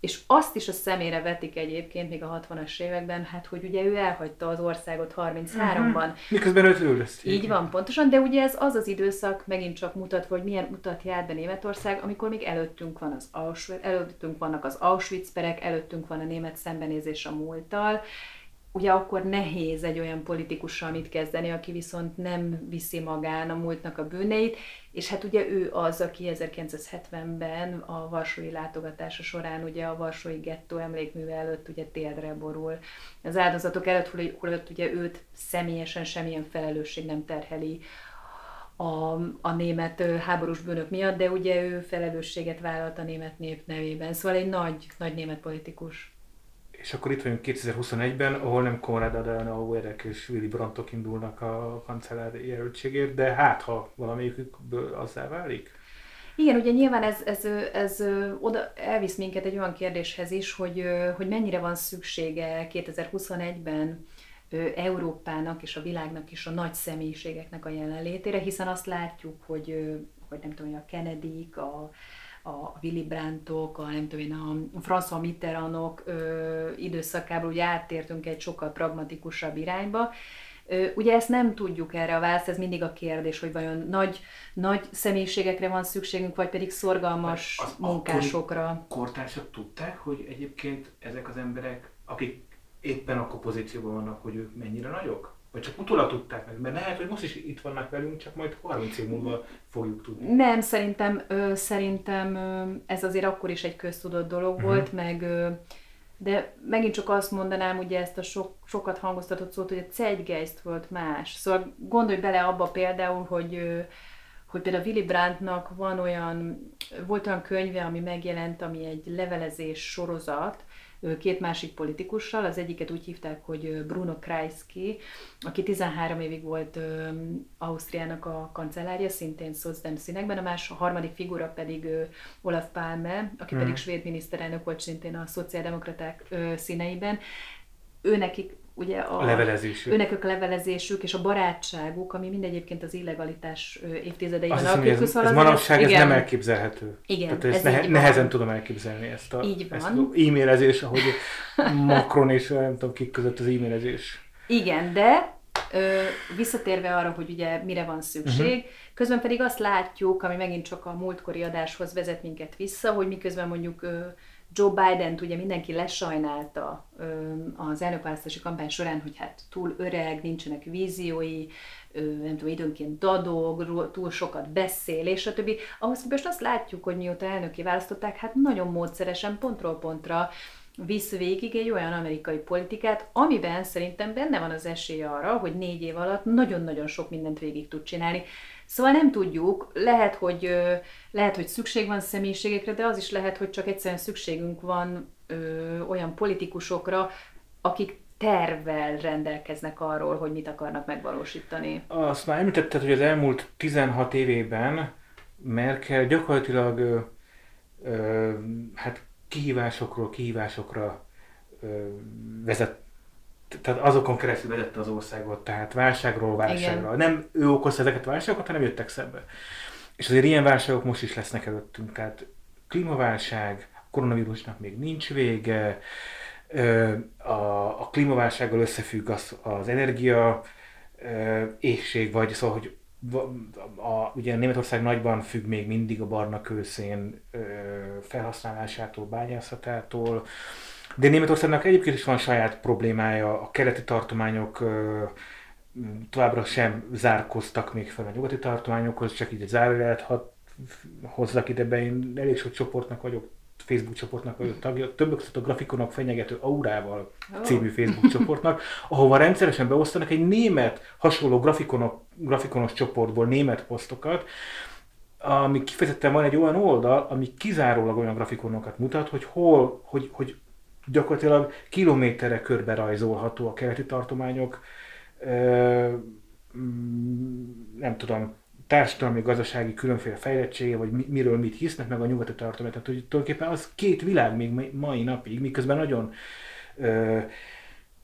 és azt is a szemére vetik egyébként még a 60-as években, hát hogy ugye ő elhagyta az országot 33-ban. Uh-huh. Miközben őt üldözték. Így van, pontosan, de ugye ez az az időszak megint csak mutatva, hogy milyen utat jár be Németország, amikor még előttünk van az Auschwitz, előttünk vannak az Auschwitz perek, előttünk van a német szembenézés a múlttal, ugye akkor nehéz egy olyan politikussal mit kezdeni, aki viszont nem viszi magán a múltnak a bűneit, és hát ugye ő az, aki 1970-ben a Varsói látogatása során ugye a Varsói gettó emlékműve előtt ugye térdre borul. Az áldozatok előtt, hogy ugye őt személyesen semmilyen felelősség nem terheli a, a német háborús bűnök miatt, de ugye ő felelősséget vállalt a német nép nevében. Szóval egy nagy, nagy német politikus. És akkor itt vagyunk 2021-ben, ahol nem Konrad Adenauerek és Willy Brandtok indulnak a kancellár jelöltségért, de hát ha valamelyikükből azzá válik? Igen, ugye nyilván ez, ez, ez, oda elvisz minket egy olyan kérdéshez is, hogy, hogy mennyire van szüksége 2021-ben Európának és a világnak is a nagy személyiségeknek a jelenlétére, hiszen azt látjuk, hogy, hogy nem tudom, a kennedy a, a Willy Brandtok, a nem tudom én, a François Mitterrandok időszakából ugye áttértünk egy sokkal pragmatikusabb irányba. Ugye ezt nem tudjuk erre a választ, ez mindig a kérdés, hogy vajon nagy, nagy személyiségekre van szükségünk, vagy pedig szorgalmas az munkásokra. Kortársak tudták, hogy egyébként ezek az emberek, akik éppen akkor pozícióban vannak, hogy ők mennyire nagyok? Vagy csak utólag tudták meg? Mert lehet, hogy most is itt vannak velünk, csak majd 30 év múlva fogjuk tudni. Nem, szerintem, ö, szerintem ö, ez azért akkor is egy köztudott dolog uh-huh. volt, meg ö, de megint csak azt mondanám, ugye ezt a sok, sokat hangoztatott szót, hogy a Zeitgeist volt más. Szóval gondolj bele abba például, hogy hogy például Willy Brandtnak van olyan, volt olyan könyve, ami megjelent, ami egy levelezés sorozat, két másik politikussal, az egyiket úgy hívták, hogy Bruno Kreisky, aki 13 évig volt Ausztriának a kancellárja, szintén szocdem színekben, a, más, a harmadik figura pedig Olaf Palme, aki pedig mm. svéd miniszterelnök volt szintén a szociáldemokraták színeiben. Ő nekik ugye a, a levelezésük. Őnek a levelezésük és a barátságuk, ami mindegyébként az illegalitás évtizedeiben alapján ez, ez manapság ez nem elképzelhető. Igen, Tehát ezt ez nehe, nehezen tudom elképzelni ezt a, így van. ezt a e-mailezés, ahogy Macron és nem tudom kik között az e-mailezés. Igen, de ö, visszatérve arra, hogy ugye mire van szükség, uh-huh. közben pedig azt látjuk, ami megint csak a múltkori adáshoz vezet minket vissza, hogy miközben mondjuk ö, Joe Biden-t ugye mindenki lesajnálta az elnökválasztási kampány során, hogy hát túl öreg, nincsenek víziói, nem tudom, időnként dadog, túl sokat beszél, és a többi. Ahhoz képest azt látjuk, hogy mióta elnöki választották, hát nagyon módszeresen, pontról pontra visz végig egy olyan amerikai politikát, amiben szerintem benne van az esély arra, hogy négy év alatt nagyon-nagyon sok mindent végig tud csinálni. Szóval nem tudjuk, lehet hogy, lehet, hogy szükség van személyiségekre, de az is lehet, hogy csak egyszerűen szükségünk van ö, olyan politikusokra, akik tervvel rendelkeznek arról, hogy mit akarnak megvalósítani. Azt már említetted, hogy az elmúlt 16 évében Merkel gyakorlatilag ö, ö, hát kihívásokról kihívásokra ö, vezet, tehát azokon keresztül vezette az országot, tehát válságról válságra. Igen. Nem ő okozta ezeket a válságokat, hanem jöttek szembe. És azért ilyen válságok most is lesznek előttünk, tehát klímaválság, koronavírusnak még nincs vége, a, a klímaválsággal összefügg az, az energia éhség, vagy szóval, hogy a, ugye Németország nagyban függ még mindig a barna kőszén felhasználásától, bányászatától, de Németországnak egyébként is van saját problémája, a keleti tartományok továbbra sem zárkoztak még fel a nyugati tartományokhoz, csak így egy zárójelet hozzak ide be, én elég sok csoportnak vagyok Facebook csoportnak vagyok tagja, többek között a grafikonok fenyegető aurával című Facebook csoportnak, ahova rendszeresen beosztanak egy német hasonló grafikonok, grafikonos csoportból német posztokat, ami kifejezetten van egy olyan oldal, ami kizárólag olyan grafikonokat mutat, hogy hol, hogy, hogy gyakorlatilag kilométerre körbe rajzolható a keleti tartományok, mm, nem tudom, társadalmi, gazdasági különféle fejlettsége, vagy miről mit hisznek meg a nyugati tartomány. Tehát hogy tulajdonképpen az két világ még mai napig, miközben nagyon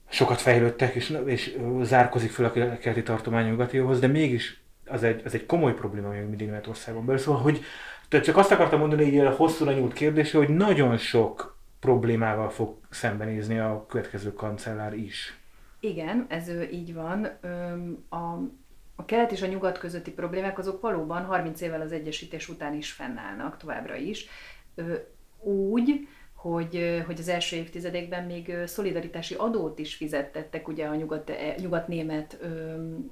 sokat fejlődtek, és, és zárkozik fel a keleti tartomány nyugatihoz, de mégis az egy, az egy komoly probléma még mindig Németországon belül. Szóval, hogy tehát csak azt akartam mondani, hogy a hosszú nyúlt kérdése, hogy nagyon sok problémával fog szembenézni a következő kancellár is. Igen, ez így van. A a kelet és a nyugat közötti problémák azok valóban 30 évvel az egyesítés után is fennállnak továbbra is. Úgy, hogy, hogy az első évtizedekben még szolidaritási adót is fizettettek ugye a nyugat, e, nyugat-német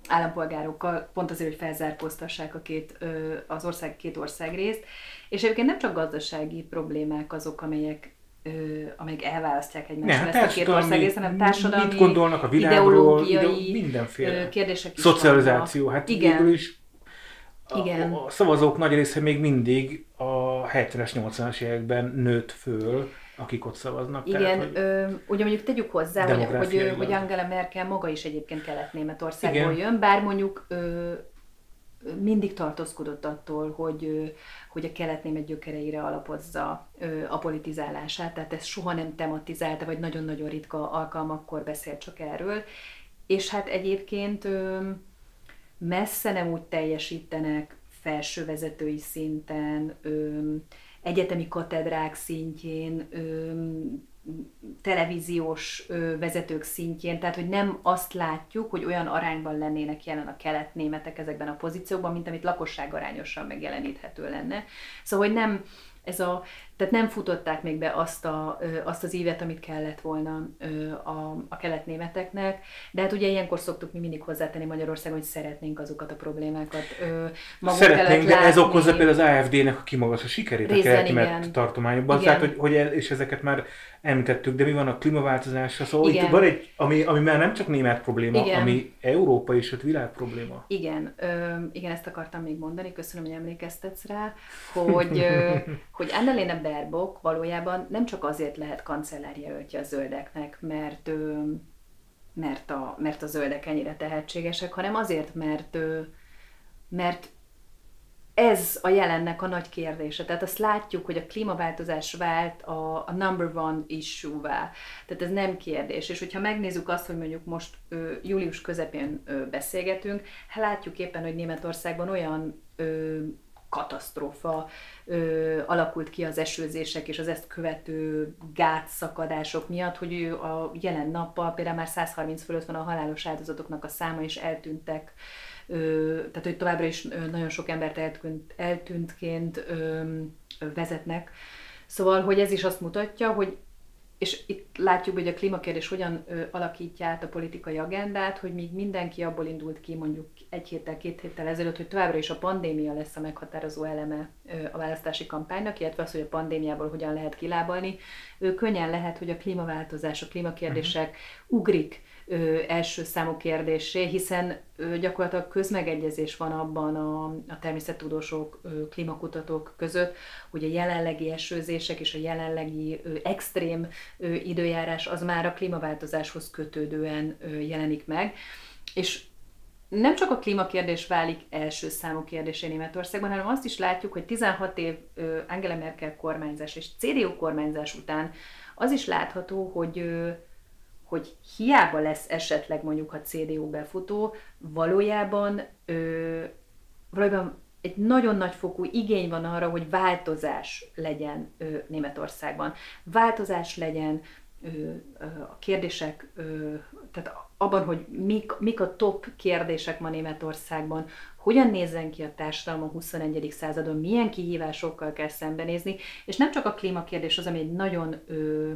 állampolgárokkal, pont azért, hogy felzárkóztassák a két, az ország két országrészt. És egyébként nem csak gazdasági problémák azok, amelyek amelyek elválasztják egymást ne, ezt a két ország hanem társadalmi, mit gondolnak a világról, ideológiai mindenféle kérdések is Szocializáció, vannak. hát igen. is a, Igen. a szavazók nagy része még mindig a 70-es, 80-as években nőtt föl, akik ott szavaznak. Igen, tehát, hogy ö, ugye mondjuk tegyük hozzá, hogy, hogy, hogy Angela Merkel maga is egyébként Kelet-Németországból jön, bár mondjuk ö, mindig tartózkodott attól, hogy, hogy a keletnémet gyökereire alapozza a politizálását, tehát ezt soha nem tematizálta, vagy nagyon-nagyon ritka alkalmakkor beszélt csak erről. És hát egyébként messze nem úgy teljesítenek felsővezetői szinten, egyetemi katedrák szintjén, televíziós vezetők szintjén, tehát hogy nem azt látjuk, hogy olyan arányban lennének jelen a kelet-németek ezekben a pozíciókban, mint amit lakosság arányosan megjeleníthető lenne. Szóval, hogy nem, ez a, tehát nem futották még be azt, a, azt az évet, amit kellett volna a, a keletnémeteknek, de hát ugye ilyenkor szoktuk mi mindig hozzátenni Magyarországon, hogy szeretnénk azokat a problémákat magunk Szeretnénk, de ez okozza például az AFD-nek a kimagas a sikerét Részben, a keletnémet tartományokban. Tehát, hogy, hogy, és ezeket már említettük, de mi van a klímaváltozásra? Szóval Igen. itt van egy, ami, ami már nem csak német probléma, Igen. ami Európa és a világ probléma. Igen, ö, igen, ezt akartam még mondani, köszönöm, hogy emlékeztetsz rá, hogy, ö, [LAUGHS] hogy Annalena Baerbock valójában nem csak azért lehet kancellárjelöltje a zöldeknek, mert mert a, mert a zöldek ennyire tehetségesek, hanem azért, mert, mert ez a jelennek a nagy kérdése. Tehát azt látjuk, hogy a klímaváltozás vált a, a number one issue-vá. Tehát ez nem kérdés. És hogyha megnézzük azt, hogy mondjuk most ö, július közepén ö, beszélgetünk, hát látjuk éppen, hogy Németországban olyan ö, katasztrófa ö, alakult ki az esőzések és az ezt követő gátszakadások miatt, hogy a jelen nappal például már 130 fölött van a halálos áldozatoknak a száma, és eltűntek tehát hogy továbbra is nagyon sok embert eltűnt, eltűntként vezetnek. Szóval, hogy ez is azt mutatja, hogy és itt látjuk, hogy a klímakérdés hogyan alakítja át a politikai agendát, hogy míg mindenki abból indult ki mondjuk egy héttel, két héttel ezelőtt, hogy továbbra is a pandémia lesz a meghatározó eleme a választási kampánynak, illetve az, hogy a pandémiából hogyan lehet kilábalni, könnyen lehet, hogy a klímaváltozás, a klímakérdések uh-huh. ugrik ö, első számú kérdésé, hiszen ö, gyakorlatilag közmegegyezés van abban a, a természettudósok, ö, klímakutatók között, hogy a jelenlegi esőzések és a jelenlegi ö, extrém ö, időjárás az már a klímaváltozáshoz kötődően ö, jelenik meg. És nem csak a klímakérdés válik első számú kérdésé Németországban, hanem azt is látjuk, hogy 16 év Angela Merkel kormányzás és CDU kormányzás után az is látható, hogy hogy hiába lesz esetleg mondjuk a CDU befutó, valójában, valójában egy nagyon nagy fokú igény van arra, hogy változás legyen Németországban. Változás legyen a kérdések, tehát abban, hogy mik, mik a top kérdések ma Németországban, hogyan nézzen ki a társadalom a 21. századon, milyen kihívásokkal kell szembenézni, és nem csak a klímakérdés az, ami egy nagyon ö,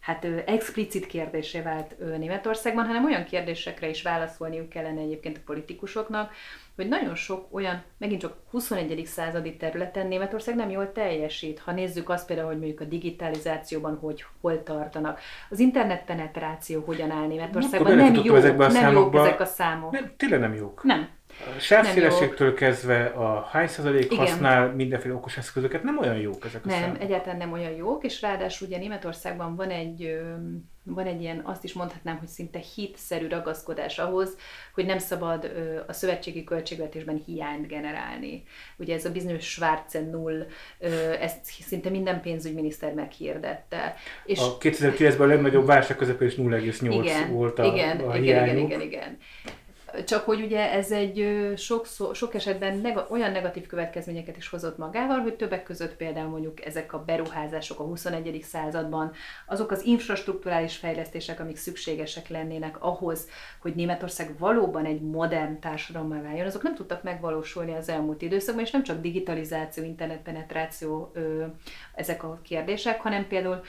hát explicit kérdésé vált Németországban, hanem olyan kérdésekre is válaszolniuk kellene egyébként a politikusoknak, hogy nagyon sok olyan, megint csak 21. századi területen Németország nem jól teljesít. Ha nézzük azt például, hogy mondjuk a digitalizációban hogy hol tartanak, az internet penetráció hogyan áll Németországban, nem, nem, jó, nem jók ezek a számok. Nem, tényleg nem jók. Nem. A sávszélességtől kezdve a hány százalék Igen. használ mindenféle okos eszközöket, nem olyan jók ezek a Nem, számok. egyáltalán nem olyan jók, és ráadásul ugye Németországban van egy, van egy ilyen, azt is mondhatnám, hogy szinte hitszerű ragaszkodás ahhoz, hogy nem szabad a szövetségi költségvetésben hiányt generálni. Ugye ez a bizonyos Schwarze Null, ezt szinte minden pénzügyminiszter meghirdette. És a 2009-ben a legnagyobb válság közepén is 0,8 volt a, igen, a igen, igen, igen, igen. Csak hogy ugye ez egy sok, sok esetben neg- olyan negatív következményeket is hozott magával, hogy többek között például mondjuk ezek a beruházások a 21. században, azok az infrastruktúrális fejlesztések, amik szükségesek lennének ahhoz, hogy Németország valóban egy modern társadalommal váljon, azok nem tudtak megvalósulni az elmúlt időszakban, és nem csak digitalizáció, internetpenetráció ezek a kérdések, hanem például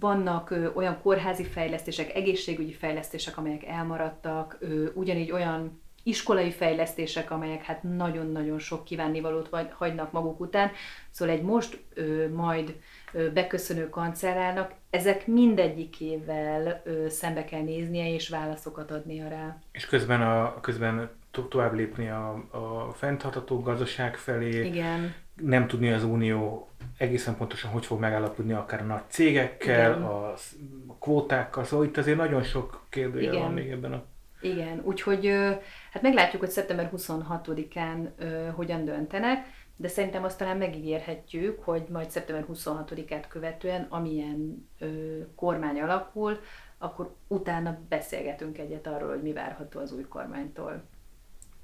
vannak olyan kórházi fejlesztések, egészségügyi fejlesztések, amelyek elmaradtak, ugyanígy olyan iskolai fejlesztések, amelyek hát nagyon-nagyon sok kívánnivalót vagy, hagynak maguk után. Szóval egy most ö, majd ö, beköszönő kancellárnak ezek mindegyikével ö, szembe kell néznie és válaszokat adnia rá. És közben, a, közben tovább lépni a, a fenntartható gazdaság felé, Igen. Nem tudni az Unió egészen pontosan hogy fog megállapodni akár a nagy cégekkel, a, a kvótákkal, szóval itt azért nagyon sok kérdője van még ebben a... Igen, úgyhogy hát meglátjuk, hogy szeptember 26-án hogyan döntenek, de szerintem azt talán megígérhetjük, hogy majd szeptember 26-át követően, amilyen ö, kormány alakul, akkor utána beszélgetünk egyet arról, hogy mi várható az új kormánytól.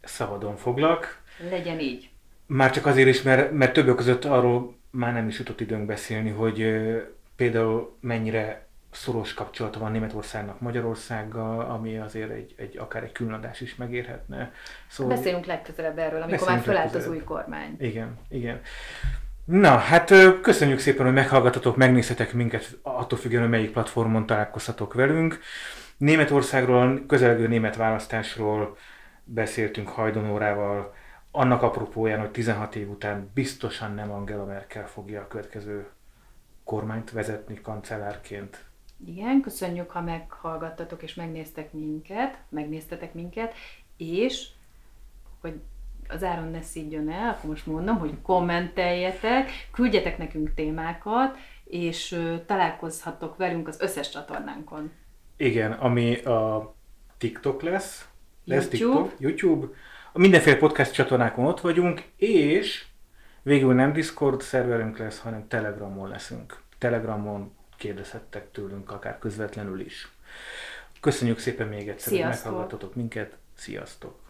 Szabadon foglak. Legyen így. Már csak azért is, mert, mert többek között arról már nem is jutott időnk beszélni, hogy például mennyire szoros kapcsolata van Németországnak Magyarországgal, ami azért egy, egy akár egy különadás is megérhetne. Szóval Beszélünk legközelebb erről, amikor már fölállt az új kormány. Igen, igen. Na, hát köszönjük szépen, hogy meghallgatotok, megnézhetek minket, attól függően, hogy melyik platformon találkozhatok velünk. Németországról, közelgő német választásról beszéltünk Hajdonórával, annak apropóján, hogy 16 év után biztosan nem Angela Merkel fogja a következő kormányt vezetni kancellárként. Igen, köszönjük, ha meghallgattatok és megnéztek minket, megnéztetek minket, és hogy az áron ne szígyön el, akkor most mondom, hogy kommenteljetek, küldjetek nekünk témákat, és találkozhattok velünk az összes csatornánkon. Igen, ami a TikTok lesz, lesz YouTube. TikTok, YouTube, a mindenféle podcast csatornákon ott vagyunk, és végül nem Discord szerverünk lesz, hanem Telegramon leszünk. Telegramon kérdezhettek tőlünk akár közvetlenül is. Köszönjük szépen még egyszer, Sziasztok. hogy meghallgatotok minket. Sziasztok!